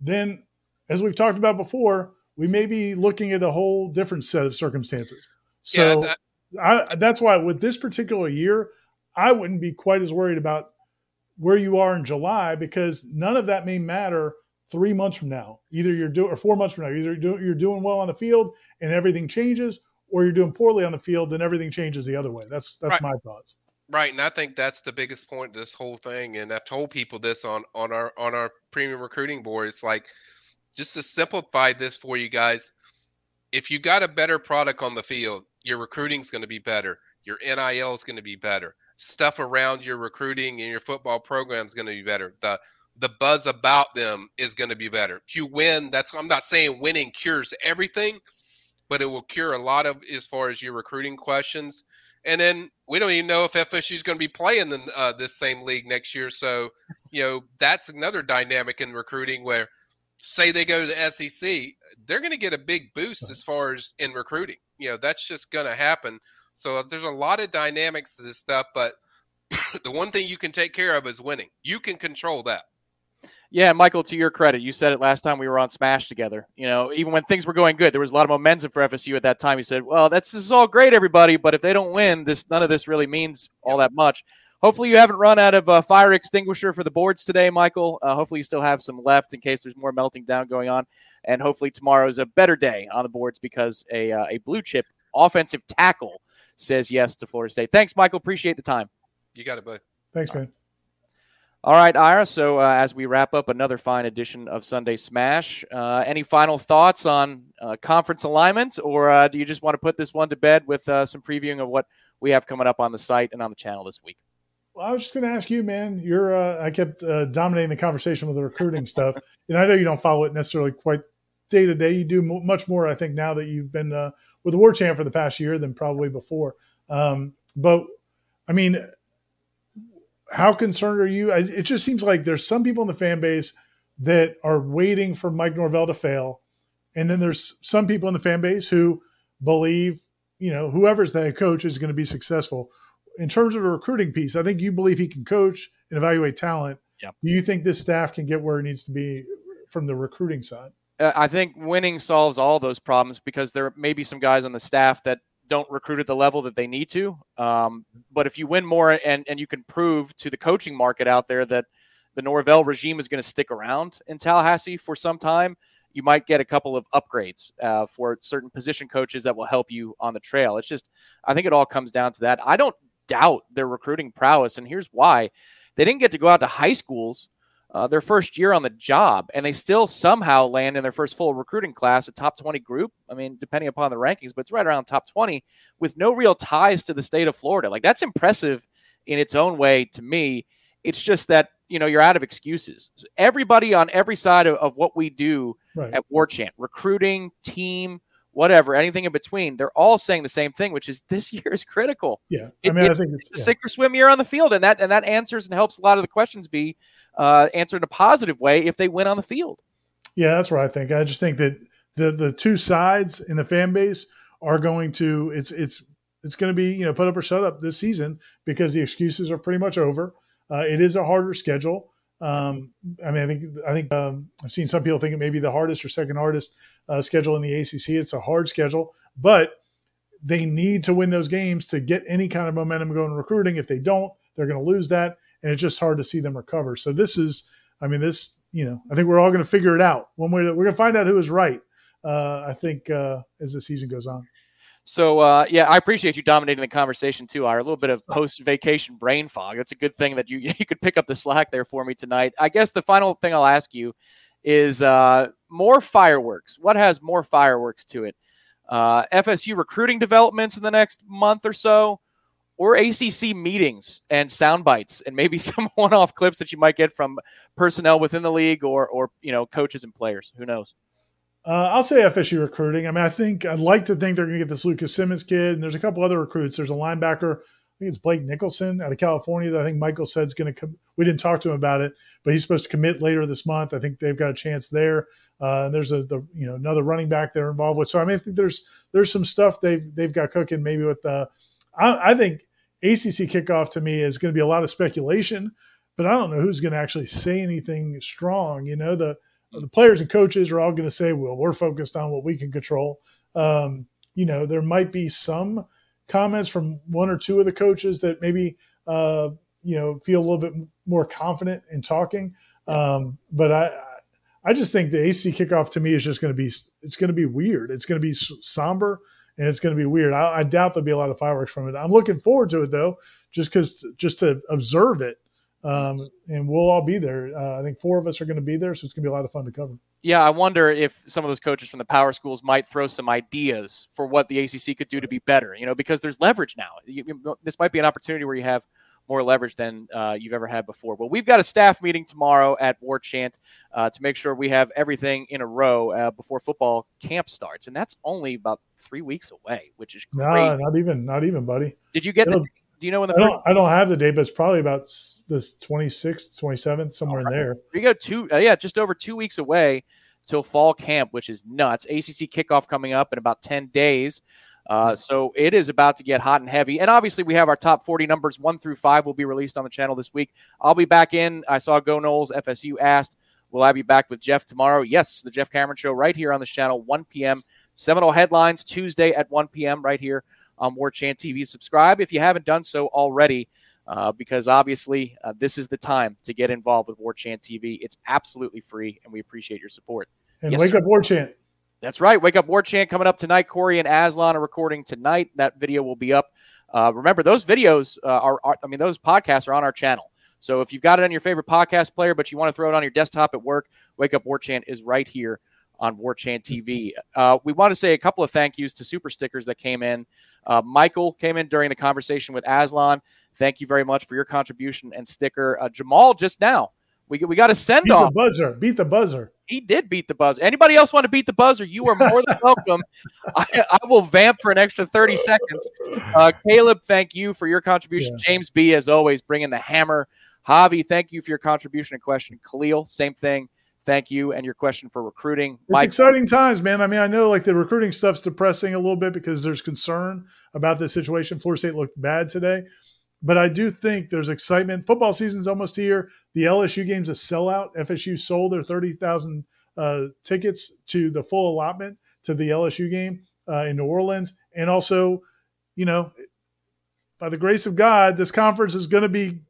then as we've talked about before, we may be looking at a whole different set of circumstances. So yeah, that- I, that's why with this particular year, I wouldn't be quite as worried about where you are in July because none of that may matter three months from now. Either you're doing or four months from now. Either you're, you're doing well on the field and everything changes, or you're doing poorly on the field and everything changes the other way. That's that's right. my thoughts. Right, and I think that's the biggest point of this whole thing. And I've told people this on on our on our premium recruiting board. It's like just to simplify this for you guys. If you got a better product on the field, your recruiting is going to be better. Your NIL is going to be better stuff around your recruiting and your football program is going to be better. The the buzz about them is going to be better. If you win, that's I'm not saying winning cures everything, but it will cure a lot of as far as your recruiting questions. And then we don't even know if FSU is going to be playing in uh, this same league next year. So, you know, that's another dynamic in recruiting where, say, they go to the SEC, they're going to get a big boost as far as in recruiting. You know, that's just going to happen. So uh, there's a lot of dynamics to this stuff, but the one thing you can take care of is winning. You can control that. Yeah, Michael, to your credit, you said it last time we were on Smash together. You know, even when things were going good, there was a lot of momentum for FSU at that time. You said, "Well, that's this is all great, everybody, but if they don't win, this none of this really means all that much." Hopefully, you haven't run out of a fire extinguisher for the boards today, Michael. Uh, hopefully, you still have some left in case there's more melting down going on. And hopefully, tomorrow is a better day on the boards because a uh, a blue chip offensive tackle says yes to Florida State. Thanks, Michael. Appreciate the time. You got it, bud. Thanks, man. All right, Ira. So uh, as we wrap up another fine edition of Sunday Smash, uh, any final thoughts on uh, conference alignment, or uh, do you just want to put this one to bed with uh, some previewing of what we have coming up on the site and on the channel this week? Well, I was just going to ask you, man. You're uh, I kept dominating the conversation with the recruiting stuff, and I know you don't follow it necessarily quite day to day. You do much more, I think, now that you've been uh, with the War Chant for the past year than probably before. Um, but I mean, how concerned are you? It just seems like there's some people in the fan base that are waiting for Mike Norvell to fail, and then there's some people in the fan base who believe, you know, whoever's the head coach is going to be successful. In terms of the recruiting piece, I think you believe he can coach and evaluate talent. Yep. Do you think this staff can get where it needs to be from the recruiting side? Uh, I think winning solves all those problems because there may be some guys on the staff that don't recruit at the level that they need to. Um, but if you win more and, and you can prove to the coaching market out there that the Norvell regime is going to stick around in Tallahassee for some time, you might get a couple of upgrades uh, for certain position coaches that will help you on the trail. It's just, I think it all comes down to that. I don't doubt their recruiting prowess, and here's why: they didn't get to go out to high schools uh, their first year on the job, and they still somehow land in their first full recruiting class, a top 20 group. I mean, depending upon the rankings, but it's right around top 20 with no real ties to the state of Florida. Like, that's impressive in its own way to me. It's just that, you know, you're out of excuses. Everybody on every side of, of what we do right. at War Chant, recruiting, team, whatever, anything in between, they're all saying the same thing, which is this year is critical. Yeah, I mean, it's I think it's yeah. sink or swim year on the field, and that and that answers and helps a lot of the questions be uh, answered in a positive way if they win on the field. Yeah, that's what I think. I just think that the the two sides in the fan base are going to it's it's it's going to be you know put up or shut up this season because the excuses are pretty much over. Uh, it is a harder schedule. Um, I mean, I think I think um, I've seen some people think it may be the hardest or second hardest uh, schedule in the ACC. It's a hard schedule, but they need to win those games to get any kind of momentum going in recruiting. If they don't, they're going to lose that, and it's just hard to see them recover. So this is, I mean, this, you know, I think we're all going to figure it out one way. To, we're going to find out who is right. Uh, I think uh, as the season goes on. So uh, yeah, I appreciate you dominating the conversation too. Our a little bit of post-vacation brain fog. That's a good thing that you you could pick up the slack there for me tonight. I guess the final thing I'll ask you is uh, more fireworks. What has more fireworks to it? Uh, FSU recruiting developments in the next month or so, or ACC meetings and sound bites, and maybe some one-off clips that you might get from personnel within the league or or you know coaches and players. Who knows? Uh, I'll say FSU recruiting. I mean, I think I'd like to think they're going to get this Lucas Simmons kid, and there's a couple other recruits. There's a linebacker. I think it's Blake Nicholson out of California that I think Michael said is going to come. We didn't talk to him about it, but he's supposed to commit later this month. I think they've got a chance there. Uh, and there's a the, you know another running back they're involved with. So I mean, I think there's there's some stuff they've they've got cooking. Maybe with the, I, I think ACC kickoff to me is going to be a lot of speculation, but I don't know who's going to actually say anything strong. You know the the players and coaches are all going to say, well, we're focused on what we can control. Um, you know, there might be some comments from one or two of the coaches that maybe, uh, you know, feel a little bit more confident in talking. Um, but I, I just think the AC kickoff to me is just going to be, it's going to be weird. It's going to be somber and it's going to be weird. I, I doubt there'll be a lot of fireworks from it. I'm looking forward to it though, just because, just to observe it um, and we'll all be there. Uh, I think four of us are going to be there, so it's going to be a lot of fun to cover. Yeah, I wonder if some of those coaches from the power schools might throw some ideas for what the ACC could do to be better. You know, because there's leverage now. You, you, this might be an opportunity where you have more leverage than uh, you've ever had before. Well, we've got a staff meeting tomorrow at War Chant uh, to make sure we have everything in a row uh, before football camp starts, and that's only about three weeks away, which is crazy. Nah, not even, not even, buddy. Did you get It'll, the do you know when the I don't, I don't have the date, but it's probably about this 26th, 27th, somewhere right. in there. We go two, uh, yeah, just over two weeks away till fall camp, which is nuts. ACC kickoff coming up in about 10 days. Uh, hmm. so it is about to get hot and heavy. And obviously, we have our top 40 numbers one through five will be released on the channel this week. I'll be back in. I saw Go Noles, FSU asked, Will I be back with Jeff tomorrow? Yes, the Jeff Cameron Show right here on the channel, 1 p.m. Seminole headlines Tuesday at 1 p.m. right here on War Chant TV. Subscribe if you haven't done so already, uh, because obviously uh, this is the time to get involved with War Chant TV. It's absolutely free, and we appreciate your support. And yes, wake sir. up War Chant. That's right. Wake up War Chant coming up tonight. Corey and Aslan are recording tonight. That video will be up. Uh, remember, those videos uh, are, are, I mean, those podcasts are on our channel. So if you've got it on your favorite podcast player, but you want to throw it on your desktop at work, Wake Up War Chant is right here on War Chant TV. Uh, we want to say a couple of thank yous to super stickers that came in. Uh, Michael came in during the conversation with Aslan. Thank you very much for your contribution and sticker. Uh, Jamal just now We we got to send beat off. the buzzer. Beat the buzzer. He did beat the buzzer. Anybody else want to beat the buzzer? You are more than welcome. I, I, will vamp for an extra 30 seconds. Uh, Caleb, thank you for your contribution. Yeah. James B, as always, bringing the hammer. Javi, thank you for your contribution and question. Khalil, same thing. Thank you and your question for recruiting. It's Mike, exciting times, man. I mean, I know like the recruiting stuff's depressing a little bit because there's concern about the situation. Florida State looked bad today, but I do think there's excitement. Football season's almost here. The LSU game's a sellout. FSU sold their 30,000 uh, tickets to the full allotment to the LSU game uh, in New Orleans. And also, you know, by the grace of God, this conference is going to be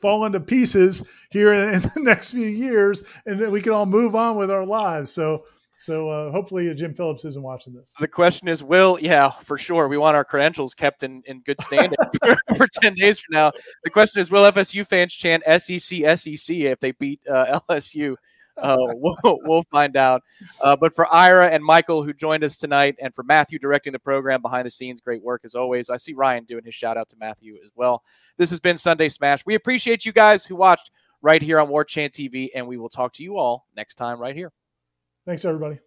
falling to pieces here in the next few years, and then we can all move on with our lives. So, so uh, hopefully Jim Phillips isn't watching this. The question is, will yeah, for sure. We want our credentials kept in, in good standing for ten days from now. The question is, will FSU fans chant SEC SEC if they beat uh, LSU? Uh, we'll, we'll find out. Uh, but for Ira and Michael, who joined us tonight, and for Matthew directing the program behind the scenes, great work as always. I see Ryan doing his shout out to Matthew as well. This has been Sunday Smash. We appreciate you guys who watched right here on War Chant TV, and we will talk to you all next time right here. Thanks, everybody.